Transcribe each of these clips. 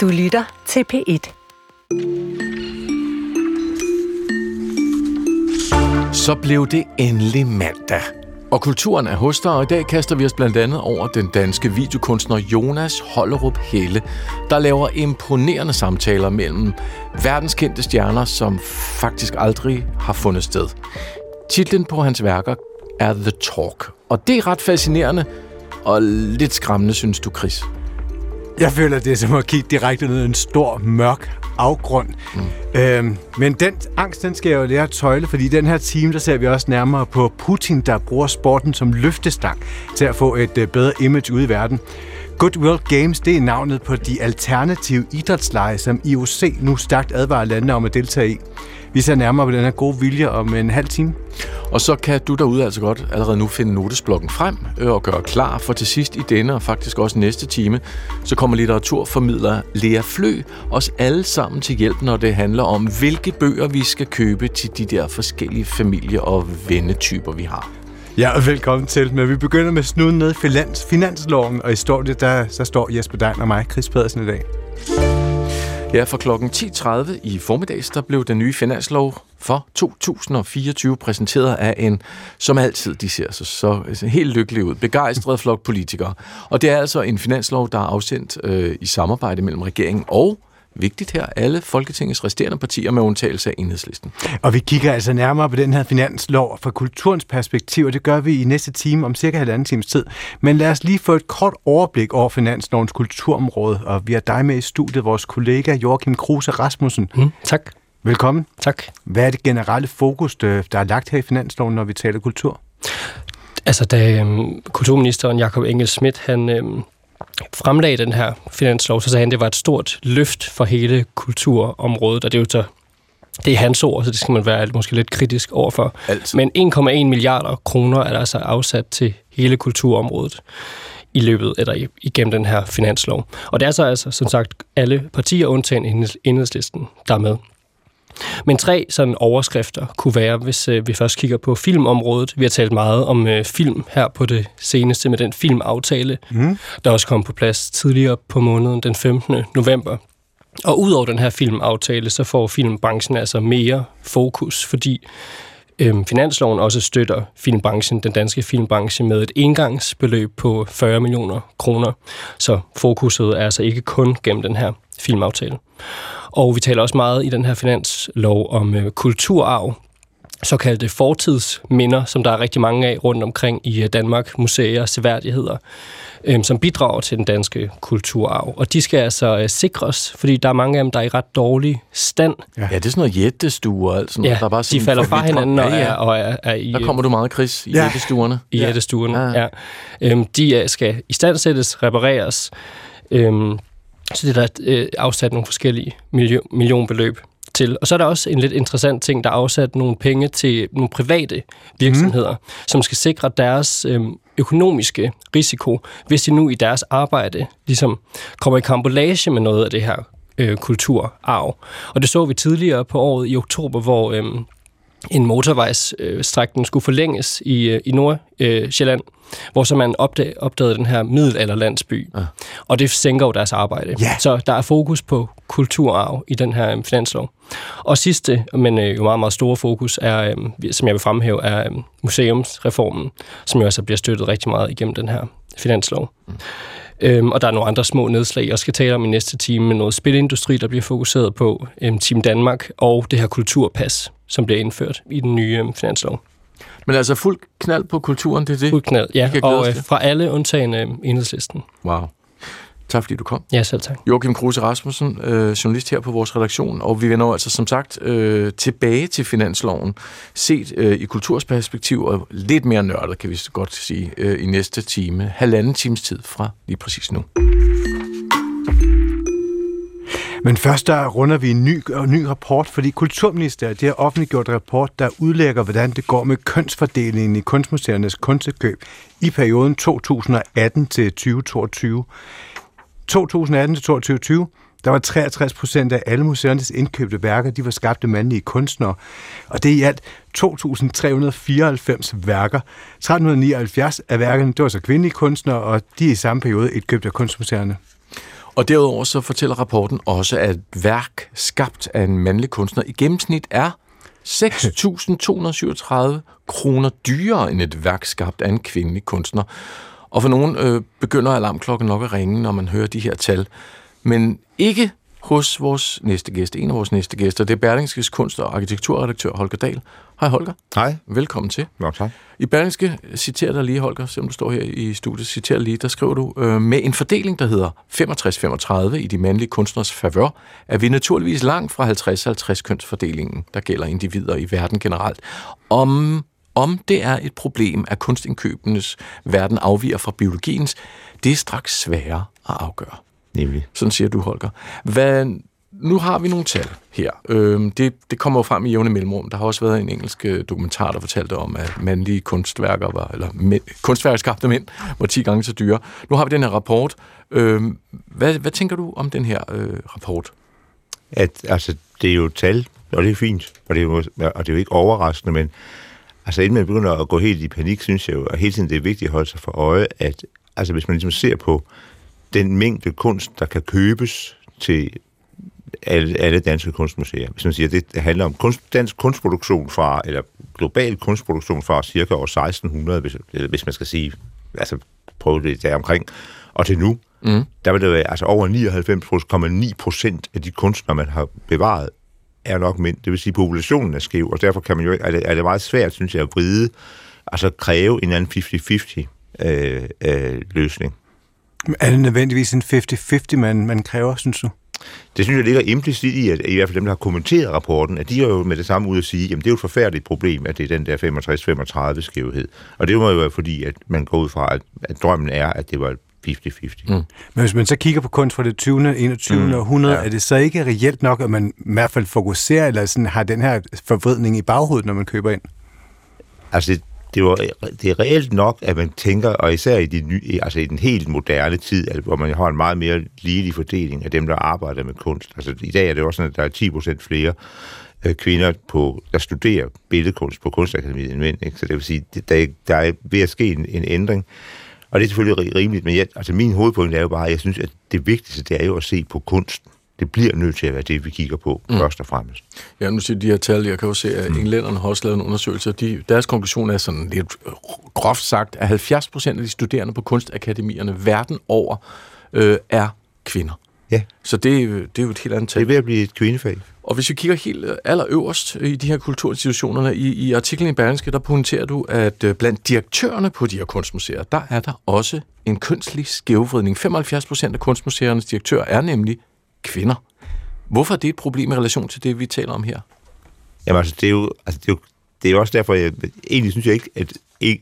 Du lytter til P1. Så blev det endelig mandag. Og kulturen er hos dig, og i dag kaster vi os blandt andet over den danske videokunstner Jonas Hollerup Helle, der laver imponerende samtaler mellem verdenskendte stjerner, som faktisk aldrig har fundet sted. Titlen på hans værker er The Talk, og det er ret fascinerende og lidt skræmmende, synes du, Chris? Jeg føler, det er som at kigge direkte ned i en stor, mørk afgrund. Mm. Øhm, men den angst, den skal jeg jo lære at tøjle, fordi i den her time, der ser vi også nærmere på Putin, der bruger sporten som løftestang til at få et øh, bedre image ude i verden. Goodwill Games, det er navnet på de alternative idrætsleje, som IOC nu stærkt advarer landene om at deltage i. Vi ser nærmere på den her gode vilje om en halv time. Og så kan du derude altså godt allerede nu finde notesblokken frem øh, og gøre klar, for til sidst i denne og faktisk også næste time, så kommer litteraturformidler Lea Flø os alle sammen til hjælp, når det handler om, hvilke bøger vi skal købe til de der forskellige familie- og vennetyper, vi har. Ja, og velkommen til. Men vi begynder med snuden ned i finans, finansloven, og i studiet, der, så står Jesper Dein og mig, Chris Pedersen, i dag. Ja, for klokken 10.30 i formiddags, der blev den nye finanslov for 2024 præsenteret af en, som altid, de ser så, så helt lykkelig ud, begejstret flok politikere. Og det er altså en finanslov, der er afsendt øh, i samarbejde mellem regeringen og vigtigt her, alle Folketingets resterende partier med undtagelse af enhedslisten. Og vi kigger altså nærmere på den her finanslov fra kulturens perspektiv, og det gør vi i næste time om cirka halvanden times tid. Men lad os lige få et kort overblik over finanslovens kulturområde, og vi har dig med i studiet, vores kollega Joachim Kruse Rasmussen. Mm, tak. Velkommen. Tak. Hvad er det generelle fokus, der er lagt her i finansloven, når vi taler kultur? Altså, da øhm, kulturministeren Jakob Engel Schmidt, han øhm, fremlagde den her finanslov, så sagde han, at det var et stort løft for hele kulturområdet, og det er jo så det er hans ord, så det skal man være måske lidt kritisk overfor. Altid. Men 1,1 milliarder kroner er der altså afsat til hele kulturområdet i løbet, eller igennem den her finanslov. Og det er så altså, som sagt, alle partier undtagen enhedslisten, der er med. Men tre sådan overskrifter kunne være, hvis øh, vi først kigger på filmområdet. Vi har talt meget om øh, film her på det seneste med den filmaftale, mm. der også kom på plads tidligere på måneden, den 15. november. Og udover den her filmaftale, så får filmbranchen altså mere fokus, fordi øhm, finansloven også støtter filmbranchen, den danske filmbranche, med et engangsbeløb på 40 millioner kroner. Så fokuset er altså ikke kun gennem den her filmaftale. Og vi taler også meget i den her finanslov om øh, kulturarv, såkaldte fortidsminder, som der er rigtig mange af rundt omkring i øh, Danmark, museer, seværdigheder, øh, som bidrager til den danske kulturarv. Og de skal altså øh, sikres, fordi der er mange af dem, der er i ret dårlig stand. Ja, ja det er sådan noget jættestuer og alt sådan noget. Ja, der er bare de falder fra hinanden og, ja, ja. er, og er, er i... Der kommer du meget, Chris, i Ja. jættestuerne. i Ja. ja. jættestuerne. Ja. Ja. Ja. Øhm, de øh, skal istandsættes, repareres. Øhm, så det er der øh, afsat nogle forskellige million, millionbeløb til. Og så er der også en lidt interessant ting, der er afsat nogle penge til nogle private virksomheder, mm. som skal sikre deres øhm, økonomiske risiko, hvis de nu i deres arbejde ligesom kommer i kambolage med noget af det her øh, kulturarv. Og det så vi tidligere på året i oktober, hvor øhm, en motorvejsstrækning skulle forlænges i, øh, i Nordsjælland, hvor så man opdag, opdagede den her middelalderlandsby. Ja. Og det sænker jo deres arbejde. Ja. Så der er fokus på kulturarv i den her øh, finanslov. Og sidste, men øh, jo meget, meget store fokus, er, øh, som jeg vil fremhæve, er øh, museumsreformen, som jo altså bliver støttet rigtig meget igennem den her finanslov. Mm. Øhm, og der er nogle andre små nedslag, jeg skal tale om i næste time, med noget spilindustri, der bliver fokuseret på, øhm, Team Danmark, og det her kulturpas, som bliver indført i den nye øhm, finanslov. Men altså fuld knald på kulturen, det er det? Fuld knald, ja, og øh, fra alle undtagen øh, enhedslisten. Wow. Tak fordi du kom. Ja, selv tak. Joachim Kruse Rasmussen, øh, journalist her på vores redaktion, og vi vender altså som sagt øh, tilbage til finansloven, set øh, i kultursperspektiv, og lidt mere nørdet, kan vi så godt sige, øh, i næste time. Halvanden times tid fra lige præcis nu. Men først der runder vi en ny, en ny rapport, fordi Kulturministeriet det har offentliggjort en rapport, der udlægger, hvordan det går med kønsfordelingen i kunstmuseernes kunstekøb i perioden 2018 til 2022. 2018 til 2020, der var 63 procent af alle museernes indkøbte værker, de var skabte mandlige kunstnere. Og det er i alt 2.394 værker. 1.379 af værkerne, det var så kvindelige kunstnere, og de er i samme periode indkøbt af kunstmuseerne. Og derudover så fortæller rapporten også, at værk skabt af en mandlig kunstner i gennemsnit er 6.237 kroner dyrere end et værk skabt af en kvindelig kunstner. Og for nogen øh, begynder alarmklokken nok at ringe, når man hører de her tal. Men ikke hos vores næste gæst, en af vores næste gæster. Det er Berlingskes kunst- og arkitekturredaktør Holger Dahl. Hej Holger. Hej. Velkommen til. Nå, tak. I Berlingske citerer dig lige, Holger, selvom du står her i studiet, citerer lige, der skriver du, øh, med en fordeling, der hedder 65-35 i de mandlige kunstners favør, er vi naturligvis langt fra 50-50 kønsfordelingen, der gælder individer i verden generelt. Om, om det er et problem, at kunstindkøbenes verden afviger fra biologiens, det er straks sværere at afgøre. Nemlig. Sådan siger du, Holger. Hvad, nu har vi nogle tal her. Øhm, det, det kommer jo frem i jævne mellemrum. Der har også været en engelsk øh, dokumentar, der fortalte om, at mandlige kunstværker var, eller mænd, kunstværker skabte mænd var 10 gange så dyre. Nu har vi den her rapport. Øhm, hvad, hvad tænker du om den her øh, rapport? At, altså, det er jo tal, og det er fint, og det er jo, og det er jo ikke overraskende, men altså, inden man begynder at gå helt i panik, synes jeg jo, at hele tiden det er vigtigt at holde sig for øje, at altså, hvis man ligesom ser på den mængde kunst, der kan købes til alle, alle danske kunstmuseer. Hvis man siger, at det handler om kunst, dansk kunstproduktion fra, eller global kunstproduktion fra cirka år 1600, hvis, hvis man skal sige, altså prøve det der omkring, og til nu, mm. der vil det være altså over 99,9 procent af de kunstnere, man har bevaret, er nok mænd. Det vil sige, at populationen er skæv, og derfor kan man jo, er, det, er det meget svært, synes jeg, at vride, altså kræve en anden 50-50 øh, øh, løsning. Er det nødvendigvis en 50-50, man, man kræver, synes du? Det synes jeg ligger implicit i, at i hvert fald dem, der har kommenteret rapporten, at de er jo med det samme ud at sige, at det er jo et forfærdeligt problem, at det er den der 65-35 skævhed. Og det må jo være fordi, at man går ud fra, at, at drømmen er, at det var 50-50. Mm. Men hvis man så kigger på kunst fra det 20. 21. Mm, århundrede, ja. er det så ikke reelt nok, at man i hvert fald fokuserer, eller sådan, har den her forvridning i baghovedet, når man køber ind? Altså, det, var, det er reelt nok, at man tænker, og især i, de nye, altså i den helt moderne tid, altså, hvor man har en meget mere ligelig fordeling af dem, der arbejder med kunst. Altså i dag er det også sådan, at der er 10 procent flere øh, kvinder, på, der studerer billedkunst på Kunstakademiet end mænd. Ikke? Så det vil sige, der, der er ved at ske en, en ændring. Og det er selvfølgelig rimeligt, men jeg, altså min hovedpunkt er jo bare, at jeg synes, at det vigtigste, det er jo at se på kunsten det bliver nødt til at være det, vi kigger på mm. først og fremmest. Ja, nu siger de her tal, jeg kan jo se, at mm. englænderne har også lavet en undersøgelse, og de, deres konklusion er sådan lidt groft sagt, at 70 procent af de studerende på kunstakademierne verden over øh, er kvinder. Ja. Så det, det er jo et helt andet tal. Det er ved at blive et kvindefag. Og hvis vi kigger helt øh, allerøverst i de her kulturinstitutioner, i, i artiklen i Berlingske, der pointerer du, at øh, blandt direktørerne på de her kunstmuseer, der er der også en kønslig skævvridning. 75 procent af kunstmuseernes direktører er nemlig kvinder. Hvorfor er det et problem i relation til det, vi taler om her? Jamen altså, det er jo, altså, det er jo, det er jo også derfor, jeg egentlig synes jeg ikke, at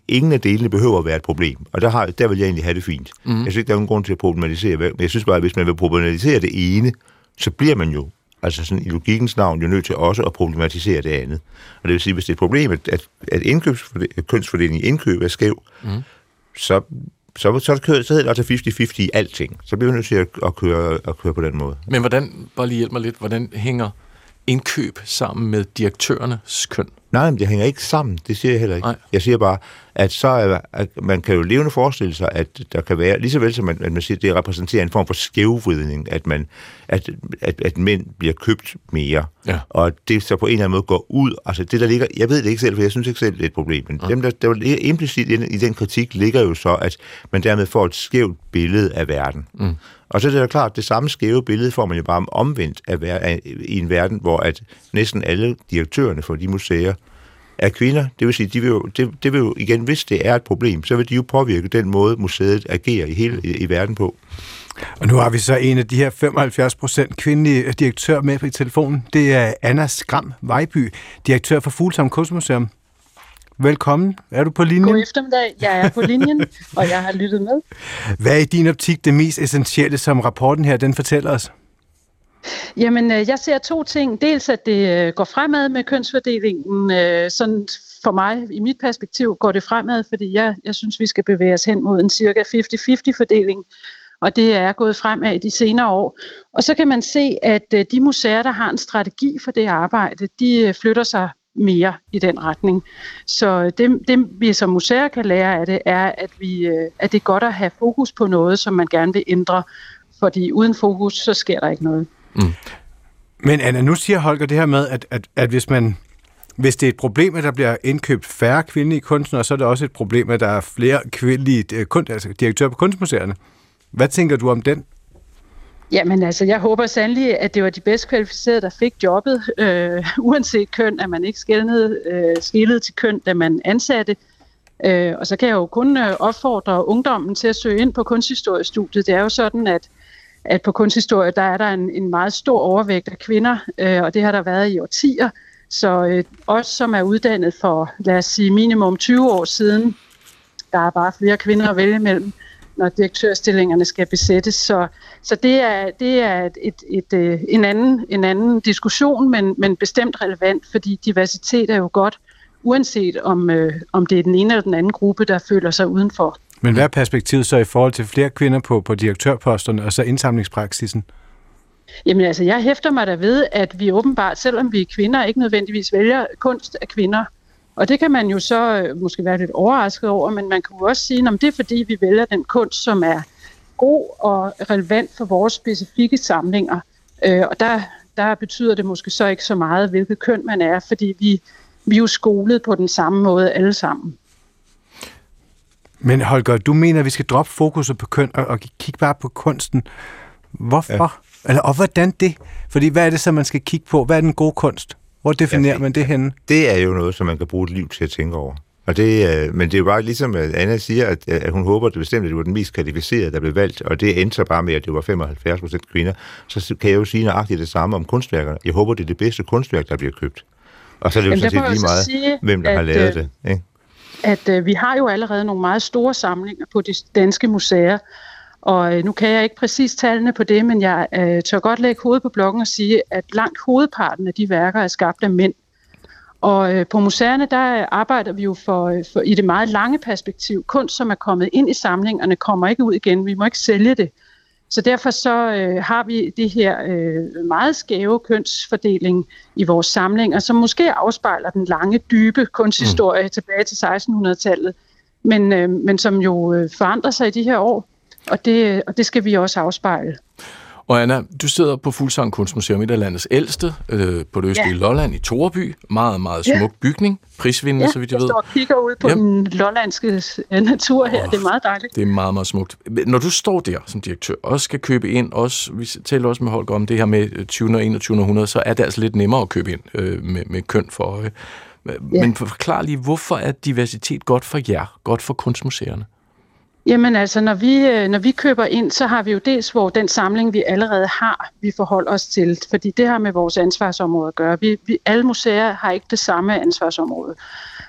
ingen af delene behøver at være et problem. Og der, har, der vil jeg egentlig have det fint. Mm. Jeg synes ikke, der er nogen grund til at problematisere. Men jeg synes bare, at hvis man vil problematisere det ene, så bliver man jo, altså sådan i logikkens navn, jo nødt til også at problematisere det andet. Og det vil sige, hvis det er et problem, at, at, kønsfordelingen i indkøb er skæv, mm. så så, så, kører, så hedder det altså 50-50 i alting. Så bliver vi nødt til at, at, køre, at køre på den måde. Men hvordan, bare lige hjælp mig lidt, hvordan hænger indkøb sammen med direktørernes køn? Nej, men det hænger ikke sammen. Det siger jeg heller ikke. Nej. Jeg siger bare, at så er, at man kan jo levende forestille sig, at der kan være, lige så vel som man, at man siger, at det repræsenterer en form for skævvridning, at, man, at, at, at mænd bliver købt mere, ja. og det så på en eller anden måde går ud. Altså det, der ligger, jeg ved det ikke selv, for jeg synes ikke selv, det er et problem, men ja. dem, der, der implicit i den kritik ligger jo så, at man dermed får et skævt billede af verden. Mm. Og så er det jo klart, at det samme skæve billede får man jo bare omvendt være, af, i en verden, hvor at næsten alle direktørerne for de museer er kvinder. Det vil sige, de vil jo, det, det vil jo igen, hvis det er et problem, så vil de jo påvirke den måde, museet agerer i hele i, i verden på. Og nu har vi så en af de her 75 procent kvindelige direktør med på telefonen. Det er Anna Skram Vejby, direktør for Fuglsam Kunstmuseum. Velkommen. Er du på linjen? God eftermiddag. Jeg er på linjen, og jeg har lyttet med. Hvad er i din optik det mest essentielle, som rapporten her den fortæller os? Jamen, øh, jeg ser to ting. Dels, at det øh, går fremad med kønsfordelingen. Øh, sådan for mig, i mit perspektiv, går det fremad, fordi jeg, jeg synes, vi skal bevæge os hen mod en cirka 50-50 fordeling. Og det er gået fremad i de senere år. Og så kan man se, at de museer, der har en strategi for det arbejde, de flytter sig mere i den retning. Så det, det vi som museer kan lære af det, er, at, vi, at det er godt at have fokus på noget, som man gerne vil ændre fordi uden fokus, så sker der ikke noget. Mm. Men Anna, nu siger Holger det her med, at, at, at hvis man hvis det er et problem, at der bliver indkøbt færre kvindelige kunstnere, så er det også et problem, at der er flere kvindelige øh, kun, altså direktører på kunstmuseerne. Hvad tænker du om den? Jamen altså, jeg håber sandelig, at det var de bedst kvalificerede, der fik jobbet, øh, uanset køn, at man ikke skældnede, øh, skældede til køn, da man ansatte. Øh, og så kan jeg jo kun øh, opfordre ungdommen til at søge ind på kunsthistoriestudiet. Det er jo sådan, at, at på kunsthistorie, der er der en, en meget stor overvægt af kvinder, øh, og det har der været i årtier. Så øh, os, som er uddannet for, lad os sige, minimum 20 år siden, der er bare flere kvinder at vælge mellem, når direktørstillingerne skal besættes. Så, så det er, det er et, et, et, øh, en, anden, en anden diskussion, men, men bestemt relevant, fordi diversitet er jo godt, uanset om, øh, om det er den ene eller den anden gruppe, der føler sig udenfor. Men hvad er perspektivet så i forhold til flere kvinder på, på direktørposterne og så indsamlingspraksisen? Jamen altså, jeg hæfter mig der ved, at vi åbenbart, selvom vi er kvinder, ikke nødvendigvis vælger kunst af kvinder. Og det kan man jo så øh, måske være lidt overrasket over, men man kan jo også sige, at det er fordi, vi vælger den kunst, som er god og relevant for vores specifikke samlinger. Øh, og der, der betyder det måske så ikke så meget, hvilket køn man er, fordi vi, vi er jo skolet på den samme måde alle sammen. Men Holger, du mener, at vi skal droppe fokuset på køn og, og kigge bare på kunsten. Hvorfor? Ja. Eller, og hvordan det? Fordi hvad er det så, man skal kigge på? Hvad er den gode kunst? Hvor definerer ja, man det henne? Det er jo noget, som man kan bruge et liv til at tænke over. Og det, øh, men det er jo bare ligesom, at Anna siger, at, at hun håber det bestemt, at det var den mest kvalificerede, der blev valgt, og det endte så bare med, at det var 75 procent kvinder. Så kan jeg jo sige nøjagtigt det samme om kunstværkerne. Jeg håber, det er det bedste kunstværk, der bliver købt. Og så er det jo sådan set lige meget, sige, hvem der at, har lavet øh, det. Ikke? At øh, vi har jo allerede nogle meget store samlinger på de danske museer, og øh, nu kan jeg ikke præcis tallene på det, men jeg øh, tør godt lægge hovedet på blokken og sige, at langt hovedparten af de værker er skabt af mænd. Og øh, på museerne, der øh, arbejder vi jo for, øh, for i det meget lange perspektiv. Kunst, som er kommet ind i samlingerne, kommer ikke ud igen. Vi må ikke sælge det. Så derfor så øh, har vi det her øh, meget skæve kønsfordeling i vores samlinger, som måske afspejler den lange, dybe kunsthistorie mm. tilbage til 1600-tallet, men, øh, men som jo øh, forandrer sig i de her år, og det, og det skal vi også afspejle. Og Anna, du sidder på Fuglsang Kunstmuseum, et af landets ældste, øh, på det østlige ja. Lolland i Toreby. Meget, meget smuk ja. bygning. Prisvindende, ja, så vidt jeg, jeg ved. jeg står og kigger ud på Jamen. den lollandske natur her. Oh, det er meget dejligt. Det er meget, meget smukt. Når du står der som direktør og skal købe ind, også, vi taler også med Holger om det her med 20. og 21. århundrede, så er det altså lidt nemmere at købe ind øh, med, med køn for øje. Ja. Men forklar lige, hvorfor er diversitet godt for jer, godt for kunstmuseerne? Jamen altså, når vi, øh, når vi køber ind, så har vi jo dels hvor den samling, vi allerede har, vi forholder os til, fordi det har med vores ansvarsområde at gøre. Vi, vi, alle museer har ikke det samme ansvarsområde.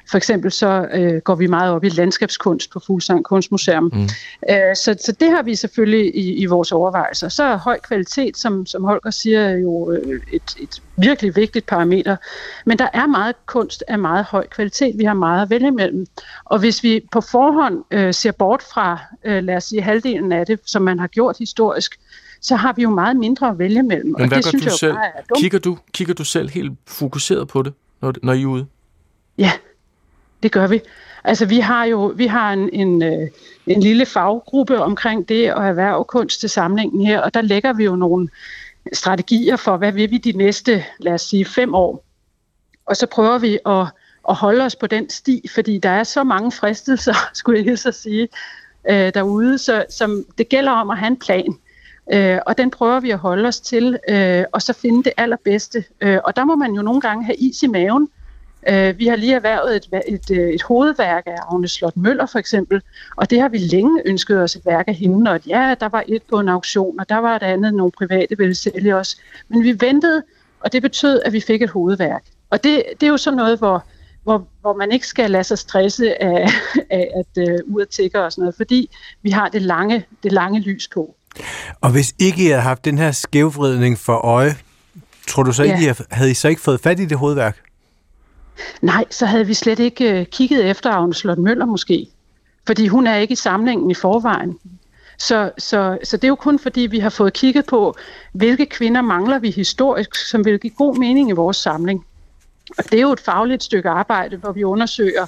For eksempel så øh, går vi meget op i landskabskunst på Fuglsang Kunstmuseum. Mm. Øh, så, så det har vi selvfølgelig i, i vores overvejelser. Så er høj kvalitet, som, som Holger siger, jo øh, et, et virkelig vigtigt parameter. Men der er meget kunst af meget høj kvalitet. Vi har meget at vælge imellem. Og hvis vi på forhånd øh, ser bort fra, øh, lad os sige, halvdelen af det, som man har gjort historisk, så har vi jo meget mindre at vælge mellem. Men hvad og det synes du jeg selv? Kigger du, kigger du selv helt fokuseret på det, når, når I er ude? Ja, det gør vi. Altså vi har jo vi har en, en, øh, en lille faggruppe omkring det og erhverv kunst til samlingen her, og der lægger vi jo nogle strategier for, hvad vil vi de næste, lad os sige, fem år. Og så prøver vi at, at holde os på den sti, fordi der er så mange fristelser, skulle jeg så sige, øh, derude, så som det gælder om at have en plan. Øh, og den prøver vi at holde os til, øh, og så finde det allerbedste. Øh, og der må man jo nogle gange have is i maven, vi har lige erhvervet et, et, øh, et hovedværk af Agne Slot Møller for eksempel, og det har vi længe ønsket os et værk af hende, og ja, der var et på en auktion, og der var et andet, nogle private ville sælge os. Men vi ventede, og det betød, at vi fik et hovedværk. Og det, det er jo sådan noget, hvor, hvor, hvor man ikke skal lade sig stresse af, af at ud at tække og sådan noget, fordi vi har det lange, det lange lys på. Og hvis ikke I havde haft den her skævvridning for øje, tror du så ikke, ja. I havde I så ikke fået fat i det hovedværk? Nej, så havde vi slet ikke øh, kigget efter Agnes Slot Møller måske. Fordi hun er ikke i samlingen i forvejen. Så, så, så det er jo kun fordi, vi har fået kigget på, hvilke kvinder mangler vi historisk, som vil give god mening i vores samling. Og det er jo et fagligt stykke arbejde, hvor vi undersøger,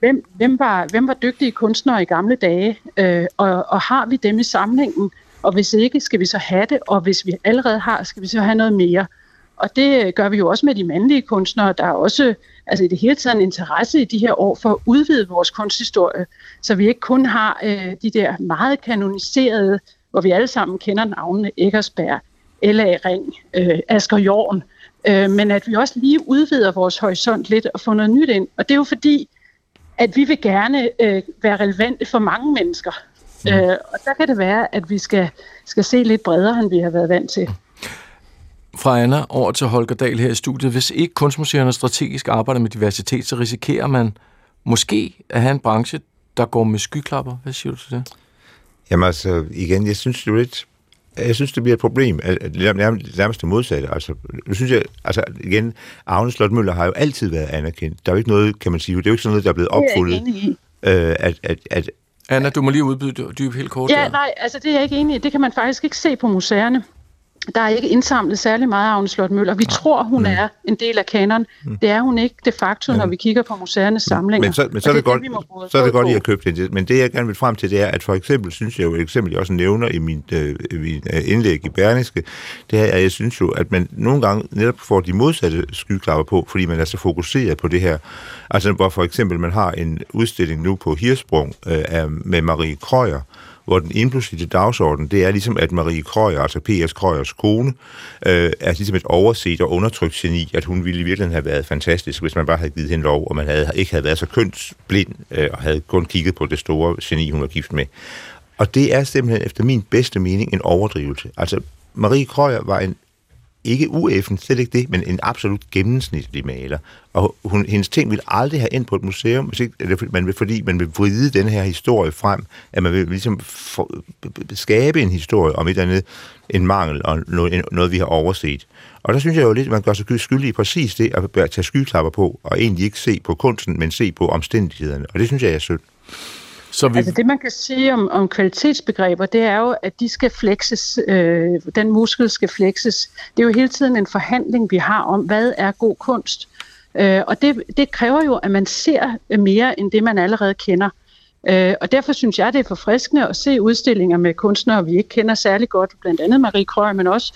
hvem, hvem, var, hvem var dygtige kunstnere i gamle dage, øh, og, og har vi dem i samlingen, Og hvis ikke, skal vi så have det, og hvis vi allerede har, skal vi så have noget mere. Og det gør vi jo også med de mandlige kunstnere. Der er også altså i det hele taget en interesse i de her år for at udvide vores kunsthistorie, så vi ikke kun har øh, de der meget kanoniserede, hvor vi alle sammen kender navnene Eggersberg, L.A. Ring, øh, Asger Jorn, øh, men at vi også lige udvider vores horisont lidt og får noget nyt ind. Og det er jo fordi, at vi vil gerne øh, være relevante for mange mennesker. Mm. Øh, og der kan det være, at vi skal, skal se lidt bredere, end vi har været vant til. Fra Anna over til Holger Dahl her i studiet. Hvis ikke kunstmuseerne strategisk arbejder med diversitet, så risikerer man måske at have en branche, der går med skyklapper. Hvad siger du til det? Jamen altså, igen, jeg synes det er lidt jeg synes, det bliver et problem. Nærmest det modsatte. Altså, nu synes jeg, altså igen, Agne Slotmøller har jo altid været anerkendt. Der er jo ikke noget, kan man sige, det er jo ikke sådan noget, der er blevet opfuldet. Øh, at, at, at, Anna, du må lige udbyde dyb helt kort. Ja, der. nej, altså det er jeg ikke enig i. Det kan man faktisk ikke se på museerne. Der er ikke indsamlet særlig meget af Agne Slot Møller. Vi ja. tror, hun mm. er en del af kanon. Mm. Det er hun ikke de facto, når vi kigger på museernes samlinger. Men så, men så er det, det godt, det, så er det godt, at I har købt det. Men det, jeg gerne vil frem til, det er, at for eksempel, synes jeg jo, eksempel jeg også nævner i min, øh, min øh, indlæg i Berlingske, det er, at jeg synes jo, at man nogle gange netop får de modsatte skyklapper på, fordi man er så fokuseret på det her. Altså, hvor for eksempel man har en udstilling nu på Hirsprung øh, med Marie Krøyer, hvor den implicite dagsorden, det er ligesom, at Marie Krøyer, altså P.S. Krøyers kone, øh, er ligesom et overset og undertrykt geni, at hun ville i virkeligheden have været fantastisk, hvis man bare havde givet hende lov, og man havde, ikke havde været så kønsblind, øh, og havde kun kigget på det store geni, hun var gift med. Og det er simpelthen efter min bedste mening en overdrivelse. Altså, Marie Krøyer var en ikke ueffen, slet ikke det, men en absolut gennemsnitlig maler. Og hun, hendes ting vil aldrig have ind på et museum, hvis ikke, eller man vil, fordi man vil vride den her historie frem, at man vil ligesom for, skabe en historie om et eller andet, en mangel og noget, noget, vi har overset. Og der synes jeg jo lidt, at man gør sig skyldig i præcis det, at tage skyklapper på, og egentlig ikke se på kunsten, men se på omstændighederne. Og det synes jeg er synd. Så vi... Altså det, man kan sige om, om kvalitetsbegreber, det er jo, at de skal flexes, øh, den muskel skal flexes. Det er jo hele tiden en forhandling, vi har om, hvad er god kunst. Øh, og det, det kræver jo, at man ser mere end det, man allerede kender. Øh, og derfor synes jeg, det er forfriskende at se udstillinger med kunstnere, vi ikke kender særlig godt, blandt andet Marie Krøyer, men også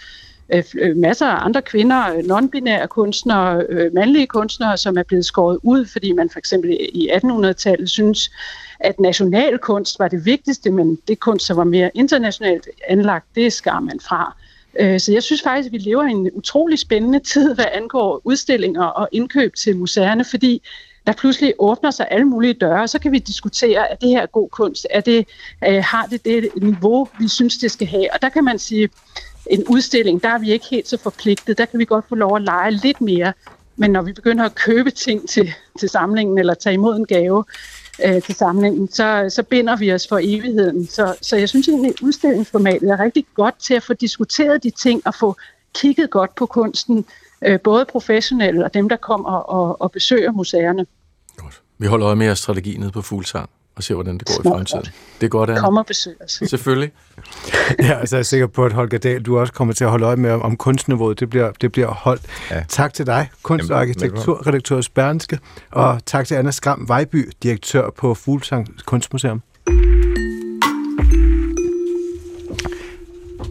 Øh, øh, masser af andre kvinder, øh, non-binære kunstnere, øh, mandlige kunstnere, som er blevet skåret ud, fordi man for eksempel i 1800-tallet synes, at nationalkunst var det vigtigste, men det kunst, som var mere internationalt anlagt, det skar man fra. Øh, så jeg synes faktisk, at vi lever i en utrolig spændende tid, hvad angår udstillinger og indkøb til museerne, fordi der pludselig åbner sig alle mulige døre, og så kan vi diskutere, at det her er god kunst, er det, øh, har det det niveau, vi synes, det skal have. Og der kan man sige, en udstilling, der er vi ikke helt så forpligtet. Der kan vi godt få lov at lege lidt mere. Men når vi begynder at købe ting til, til samlingen, eller tage imod en gave, øh, til samlingen, så, så binder vi os for evigheden. Så, så jeg synes egentlig, at udstillingsformatet er rigtig godt til at få diskuteret de ting og få kigget godt på kunsten, øh, både professionelle og dem, der kommer og, og besøger museerne. Godt. Vi holder øje med jeres strategi nede på Fuglsang og se, hvordan det går Smart. i fremtiden. Det er godt, Anna. Kom og besøg os. Selvfølgelig. ja, altså jeg er sikker på, at Holger Dahl, du også kommer til at holde øje med, om kunstniveauet det bliver, det bliver holdt. Ja. Tak til dig, kunst- og arkitekturredaktør Spernske, og tak til Anna Skram Vejby, direktør på Fuglsang Kunstmuseum.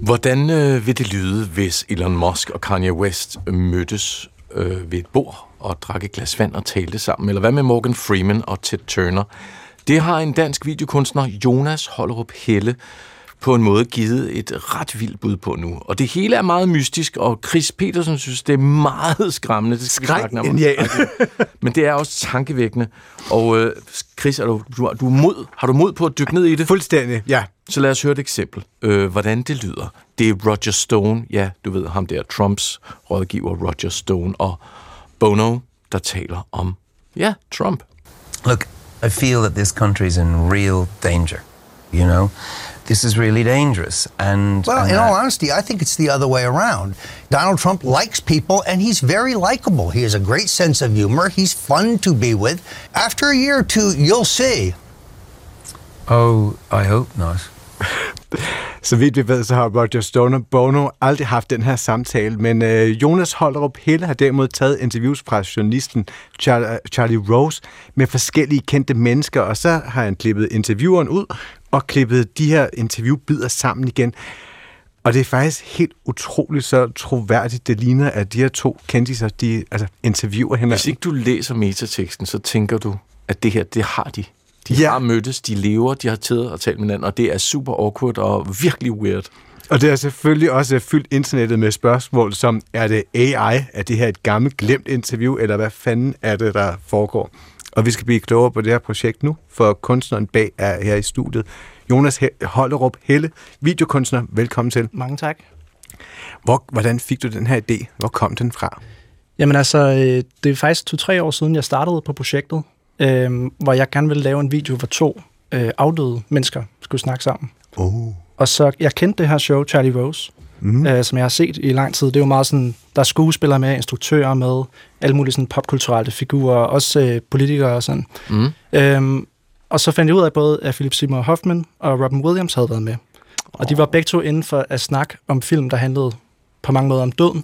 Hvordan øh, vil det lyde, hvis Elon Musk og Kanye West mødtes øh, ved et bord og drak et glas vand og talte sammen? Eller hvad med Morgan Freeman og Ted Turner? Det har en dansk videokunstner, Jonas Hollerup Helle, på en måde givet et ret vildt bud på nu. Og det hele er meget mystisk, og Chris Petersen synes, det er meget skræmmende. Det skal Skræk, om. Ja. Men det er også tankevækkende. Og øh, Chris, er du, du, du er mod, har du mod på at dykke ned i det? Fuldstændig, ja. Så lad os høre et eksempel, øh, hvordan det lyder. Det er Roger Stone, ja, du ved ham der, Trumps rådgiver Roger Stone, og Bono, der taler om, ja, Trump. Look, I feel that this country is in real danger. You know, this is really dangerous. And well, and in all honesty, I think it's the other way around. Donald Trump likes people, and he's very likable. He has a great sense of humor. He's fun to be with. After a year or two, you'll see. Oh, I hope not. Så vidt vi ved, så har Roger Stone og Bono aldrig haft den her samtale, men øh, Jonas Holderup Helle har derimod taget interviews fra journalisten Charlie, Charlie Rose med forskellige kendte mennesker, og så har han klippet intervieweren ud og klippet de her interviewbider sammen igen. Og det er faktisk helt utroligt så troværdigt, det ligner, at de her to kendiser, de altså, interviewer hinanden. Hvis ikke du læser metateksten, så tænker du, at det her, det har de. De Ja. har mødtes, de lever, de har taget og talt med hinanden, og det er super awkward og virkelig weird. Og det er selvfølgelig også fyldt internettet med spørgsmål som, er det AI? Er det her et gammelt glemt interview, eller hvad fanden er det, der foregår? Og vi skal blive klogere på det her projekt nu, for kunstneren bag er her i studiet. Jonas Hollerup Helle, videokunstner, velkommen til. Mange tak. Hvor, hvordan fik du den her idé? Hvor kom den fra? Jamen altså, øh, det er faktisk to-tre år siden, jeg startede på projektet, øh, hvor jeg gerne ville lave en video, hvor to øh, afdøde mennesker skulle snakke sammen. Oh. Og så, jeg kendte det her show, Charlie Rose, mm. øh, som jeg har set i lang tid. Det er jo meget sådan, der er skuespillere med, instruktører med, alle mulige sådan popkulturelle figurer, også øh, politikere og sådan. Mm. Øhm, og så fandt jeg ud af, at både at Philip Seymour Hoffman og Robin Williams havde været med. Og de var begge to inden for at snakke om film, der handlede på mange måder om døden.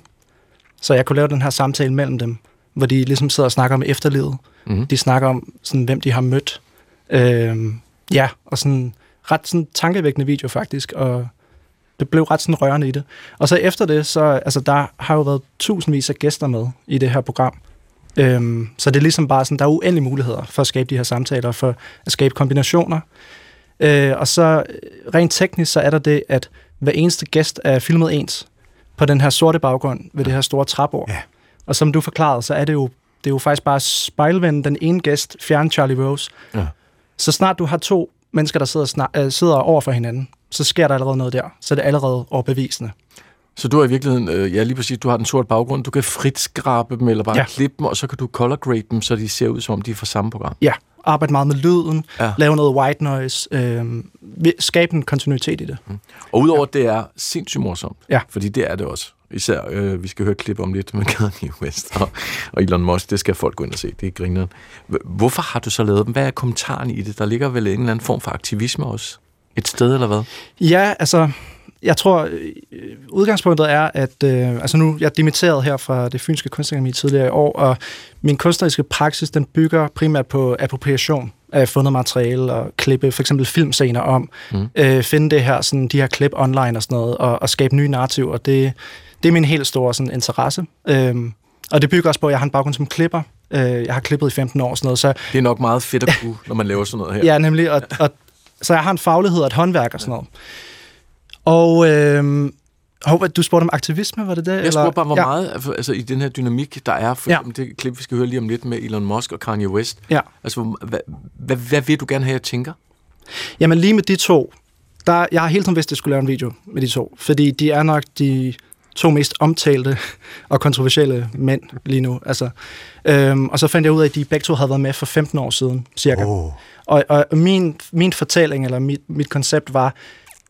Så jeg kunne lave den her samtale mellem dem, hvor de ligesom sidder og snakker om efterlivet. Mhm. De snakker om, sådan, hvem de har mødt. Øhm, ja, og sådan ret sådan tankevækkende video faktisk, og det blev ret sådan rørende i det. Og så efter det, så altså, der har jo været tusindvis af gæster med i det her program. Øhm, så det er ligesom bare sådan, der er uendelige muligheder for at skabe de her samtaler, for at skabe kombinationer. Øh, og så øh, rent teknisk, så er der det, at hver eneste gæst er filmet ens på den her sorte baggrund ved det her store træbord. Ja. Og som du forklarede, så er det jo, det er jo faktisk bare spejlvende den ene gæst, fjerne Charlie Rose. Ja. Så snart du har to mennesker, der sidder, snak, øh, sidder over for hinanden, så sker der allerede noget der. Så er det allerede overbevisende. Så du har i virkeligheden, øh, ja lige præcis, du har den sorte baggrund, du kan frit skrabe dem, eller bare Ja. ja. klippe dem, og så kan du color grade dem, så de ser ud, som om de er fra samme program. Ja, arbejde meget med lyden, Ja. lave noget white noise, øh, skabe en kontinuitet i det. Og udover at det er sindssygt morsomt, Ja. fordi det er det også. Især, øh, vi skal høre et klip om lidt med Kanye West og, og Elon Musk, det skal folk gå ind og se, det er grineren. Hvorfor har du så lavet dem? Hvad er kommentaren i det? Der ligger vel en eller anden form for aktivisme også? Et sted, eller hvad? Ja, altså, jeg tror, øh, udgangspunktet er, at øh, altså nu, jeg er dimitteret her fra det Fynske Kunstakademi tidligere i år, og min kunstneriske praksis, den bygger primært på appropriation af fundet materiale og klippe for eksempel filmscener om, mm. øh, finde det her, sådan, de her klip online og sådan noget, og, og skabe nye narrativer. Det, det er min helt store sådan, interesse. Øhm, og det bygger også på, at jeg har en baggrund som klipper. Øh, jeg har klippet i 15 år og sådan noget, så Det er nok meget fedt at kunne, når man laver sådan noget her. Ja, nemlig. Og, og, så jeg har en faglighed og et håndværk og sådan noget. Og øh, håber, du spurgte om aktivisme, var det det? Jeg spurgte bare, hvor ja. meget altså, altså, i den her dynamik, der er, for Ja. det klip, vi skal høre lige om lidt med Elon Musk og Kanye West. Ja. Altså, hvad, hvad, hvad vil du gerne have, jeg tænker? Jamen lige med de to, der, jeg har hele tiden vidst, at jeg skulle lave en video med de to, fordi de er nok de to mest omtalte og kontroversielle mænd lige nu. Altså, øhm, og så fandt jeg ud af, at de begge to havde været med for 15 år siden, cirka. Oh. Og, og min, min fortælling, eller mit, mit koncept var,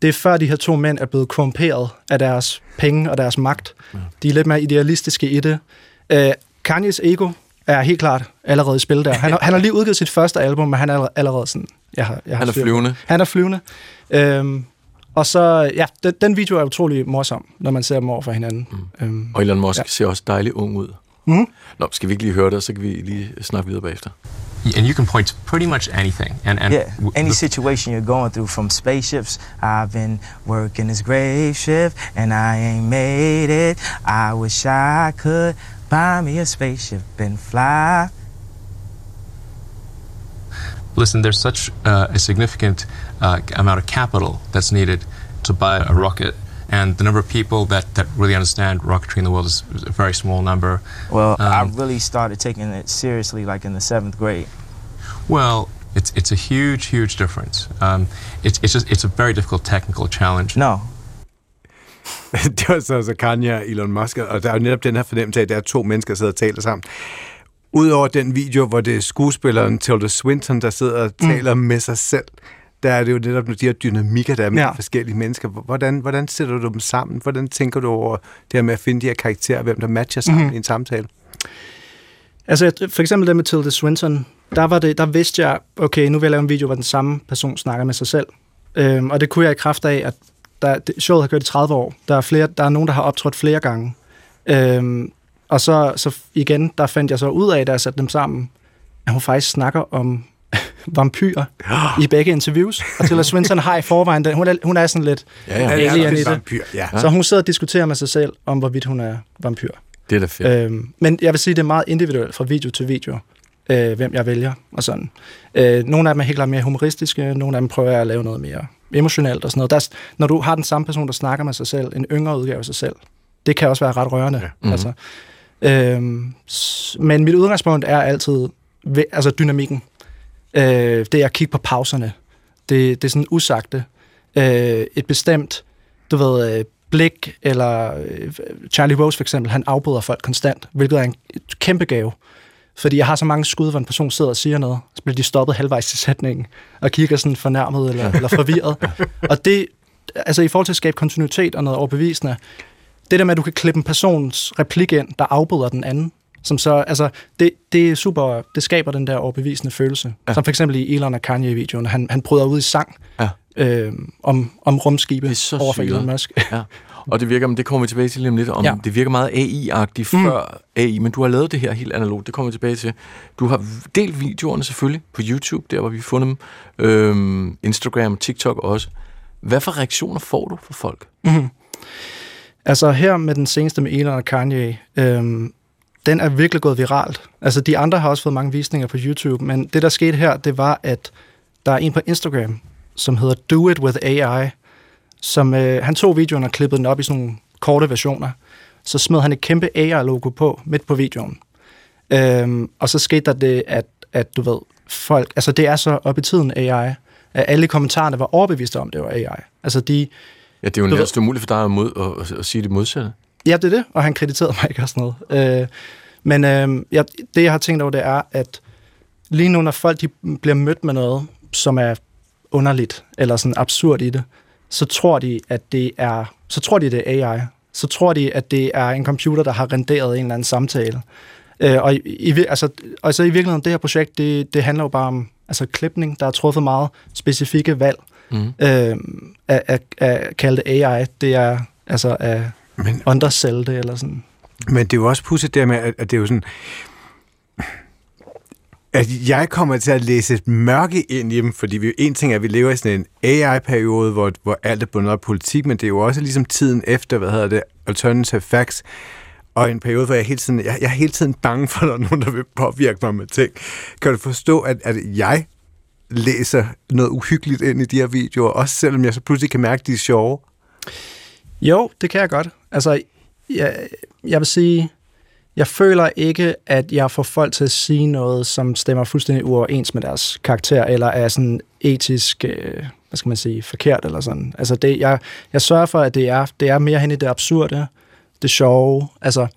det er før de her to mænd er blevet korrumperet af deres penge og deres magt. De er lidt mere idealistiske i det. Øh, Kanye's ego er helt klart allerede i spil der. Han har, han har lige udgivet sit første album, men han er allerede, sådan... Jeg har, jeg har Han er flyvende. Han er flyvende. Øhm, og så, ja, den, den video er utrolig morsom, når man ser dem over for hinanden. Mm. Øhm, Og Elon Musk Ja. ser også dejlig ung ud. Mhm. Nå, skal vi ikke lige høre det, og så kan vi lige snakke videre bagefter. And you can point to pretty much anything. And, and Yeah, any situation you're going through from spaceships. I've been working this grave shift and I ain't made it. I wish I could buy me a spaceship and fly. listen, there's such uh, a significant uh, amount of capital that's needed to buy a rocket. And the number of people that, that really understand rocketry in the world is a very small number. Well, I Um, really started taking it seriously like in the seventh grade. Well, it's, it's a huge, huge difference. Um, it's, it's, just, it's a very difficult technical challenge. No, det var så, så Kanye og Elon Musk, og der er jo netop den her fornemmelse af, at der er to mennesker, der sidder og taler sammen. Udover den video, hvor det er skuespilleren Tilda Swinton, der sidder og taler med sig selv, der er det jo netop de her dynamikker, der er med Ja. forskellige mennesker. Hvordan, hvordan sætter du dem sammen? Hvordan tænker du over det her med at finde de her karakterer, hvem der matcher sammen Mhm. mm-hmm. i en samtale? Altså, for eksempel det med Tilda Swinton, der, var det, der vidste jeg, okay, nu vil jeg lave en video, hvor den samme person snakker med sig selv. Øhm, og det kunne jeg i kraft af, at der, det, showet har kørt i 30 år. Der er, flere, der er nogen, der har optrådt flere gange. Øhm, og så, så igen, der fandt jeg så ud af, da jeg satte dem sammen, at hun faktisk snakker om vampyr i begge interviews. Og Tilda Swinton har i forvejen den. Hun er, hun er sådan lidt Ja, ja. Ja, alien i det. er vampyr, ja. Så hun sidder og diskuterer med sig selv om, hvorvidt hun er vampyr. Det er da fedt. Øhm, men jeg vil sige, det er meget individuelt fra video til video, øh, hvem jeg vælger og sådan. Øh, nogle af dem er helt klart mere humoristiske, nogle af dem prøver jeg at lave noget mere emotionelt og sådan noget. Der, er når du har den samme person, der snakker med sig selv, en yngre udgave af sig selv, det kan også være ret rørende. Ja. Mhm. Altså, øhm, men mit udgangspunkt er altid altså dynamikken. Øh, det er at kigge på pauserne. Det, det er sådan usagte. Øh, et bestemt, du ved, øh, blik, eller øh, Charlie Rose for eksempel, han afbryder folk konstant, hvilket er en kæmpe gave. Fordi jeg har så mange skud, hvor en person sidder og siger noget, så bliver de stoppet halvvejs i sætningen, og kigger sådan fornærmet eller, eller forvirret. og det, altså i forhold til at skabe kontinuitet og noget overbevisende, det der med, at du kan klippe en persons replik ind, der afbryder den anden, som så, altså, det, det er super, det skaber den der overbevisende følelse. Ja. Som for eksempel i Elon og Kanye-videoen, han, han bryder ud i sang Ja. øh, om, om rumskibe er over for. Elon Musk. Ja. Og det virker, men det kommer vi tilbage til lige om lidt, om Ja. det virker meget AI-agtigt Mm. før AI, men du har lavet det her helt analogt, det kommer vi tilbage til. Du har delt videoerne selvfølgelig på YouTube, der hvor vi har fundet dem, øhm, Instagram, TikTok også. Hvad for reaktioner får du fra folk? Mm-hmm. Altså her med den seneste med Elon og Kanye, øhm, den er virkelig gået viralt. Altså de andre har også fået mange visninger på YouTube, men det der skete her, det var, at der er en på Instagram, som hedder Do It With AI, som øh, han tog videoen og klippede den op i sådan nogle korte versioner. Så smed han et kæmpe AI-logo på midt på videoen. Øhm, og så skete der det, at, at du ved, folk, altså det er så op i tiden AI, at alle kommentarerne var overbeviste om, det var AI. Altså de, Ja, det er jo næsten umuligt for dig at, mod, at, at sige det modsatte. Ja, det er det, og han krediterede mig ikke og sådan noget. Øh, men øh, jeg, det, jeg har tænkt over, det er, at lige nu, når folk de bliver mødt med noget, som er underligt eller sådan absurd i det, så tror de, at det er, så tror de, det er AI. Så tror de, at det er en computer, der har renderet en eller anden samtale. Øh, og, i, altså, og så i virkeligheden, det her projekt, det, det handler jo bare om altså, klipning. Der er truffet meget specifikke valg Mm. øh, at, at, at kalde det AI. Det er altså at Men- undersælge det, eller sådan. Men det er jo også pudset der med, at, at det er jo sådan... At jeg kommer til at læse et mørke ind i dem, fordi vi, en ting er, at vi lever i sådan en AI-periode, hvor, hvor alt er bundet op politik, men det er jo også ligesom tiden efter, hvad hedder det, alternative facts, og en periode, hvor jeg hele tiden, jeg, jeg er hele tiden bange for, at der er nogen, der vil påvirke mig med ting. Kan du forstå, at, at jeg læser noget uhyggeligt ind i de her videoer, også selvom jeg så pludselig kan mærke, at de er sjove? Jo, det kan jeg godt. Altså, jeg, jeg vil sige, jeg føler ikke, at jeg får folk til at sige noget, som stemmer fuldstændig uoverens med deres karakter, eller er sådan etisk, øh, hvad skal man sige, forkert eller sådan. Altså, det, jeg, jeg sørger for, at det er, det er mere hen i det absurde, det sjove. Altså,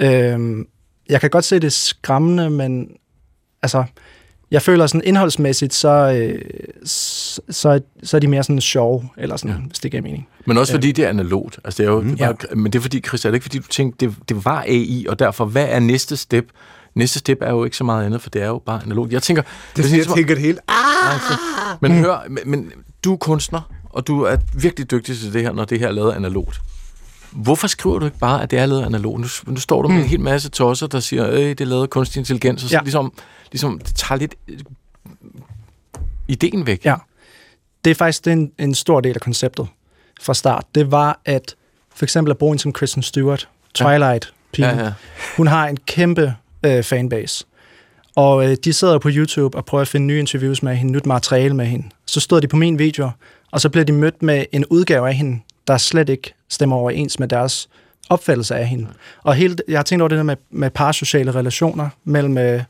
øh, jeg kan godt se det skræmmende, men altså, jeg føler sådan indholdsmæssigt, så, øh, så, så, er de mere sådan sjove, eller sådan, ja. hvis det giver mening. Men også fordi det er analogt. Altså, det er jo, Mm. mm, det var, Men det er fordi, Chris, er det ikke fordi, du tænkte, det, det var AI, og derfor, hvad er næste step? Næste step er jo ikke så meget andet, for det er jo bare analogt. Jeg tænker... Det er sådan, jeg tænker det hele. Ah! Altså, men hør, men, men du er kunstner, og du er virkelig dygtig til det her, når det her er lavet analogt. Hvorfor skriver du ikke bare, at det er lavet analogt? Nu, nu står du med en hel masse tosser, der siger, at det er lavet kunstig intelligens, og så Ja. ligesom, ligesom, det tager lidt øh, ideen væk. Ja. Det er faktisk en, en stor del af konceptet fra start. Det var at for eksempel at bruge en som Kristen Stewart, twilight ja. Ja, ja. hun har en kæmpe øh, fanbase. Og øh, de sidder på YouTube og prøver at finde nye interviews med hende, nyt materiale med hende. Så stod de på min video, og så bliver de mødt med en udgave af hende, der slet ikke stemmer overens med deres opfattelse af hende. Og hele, jeg har tænkt over det der med, med parasociale relationer mellem øh,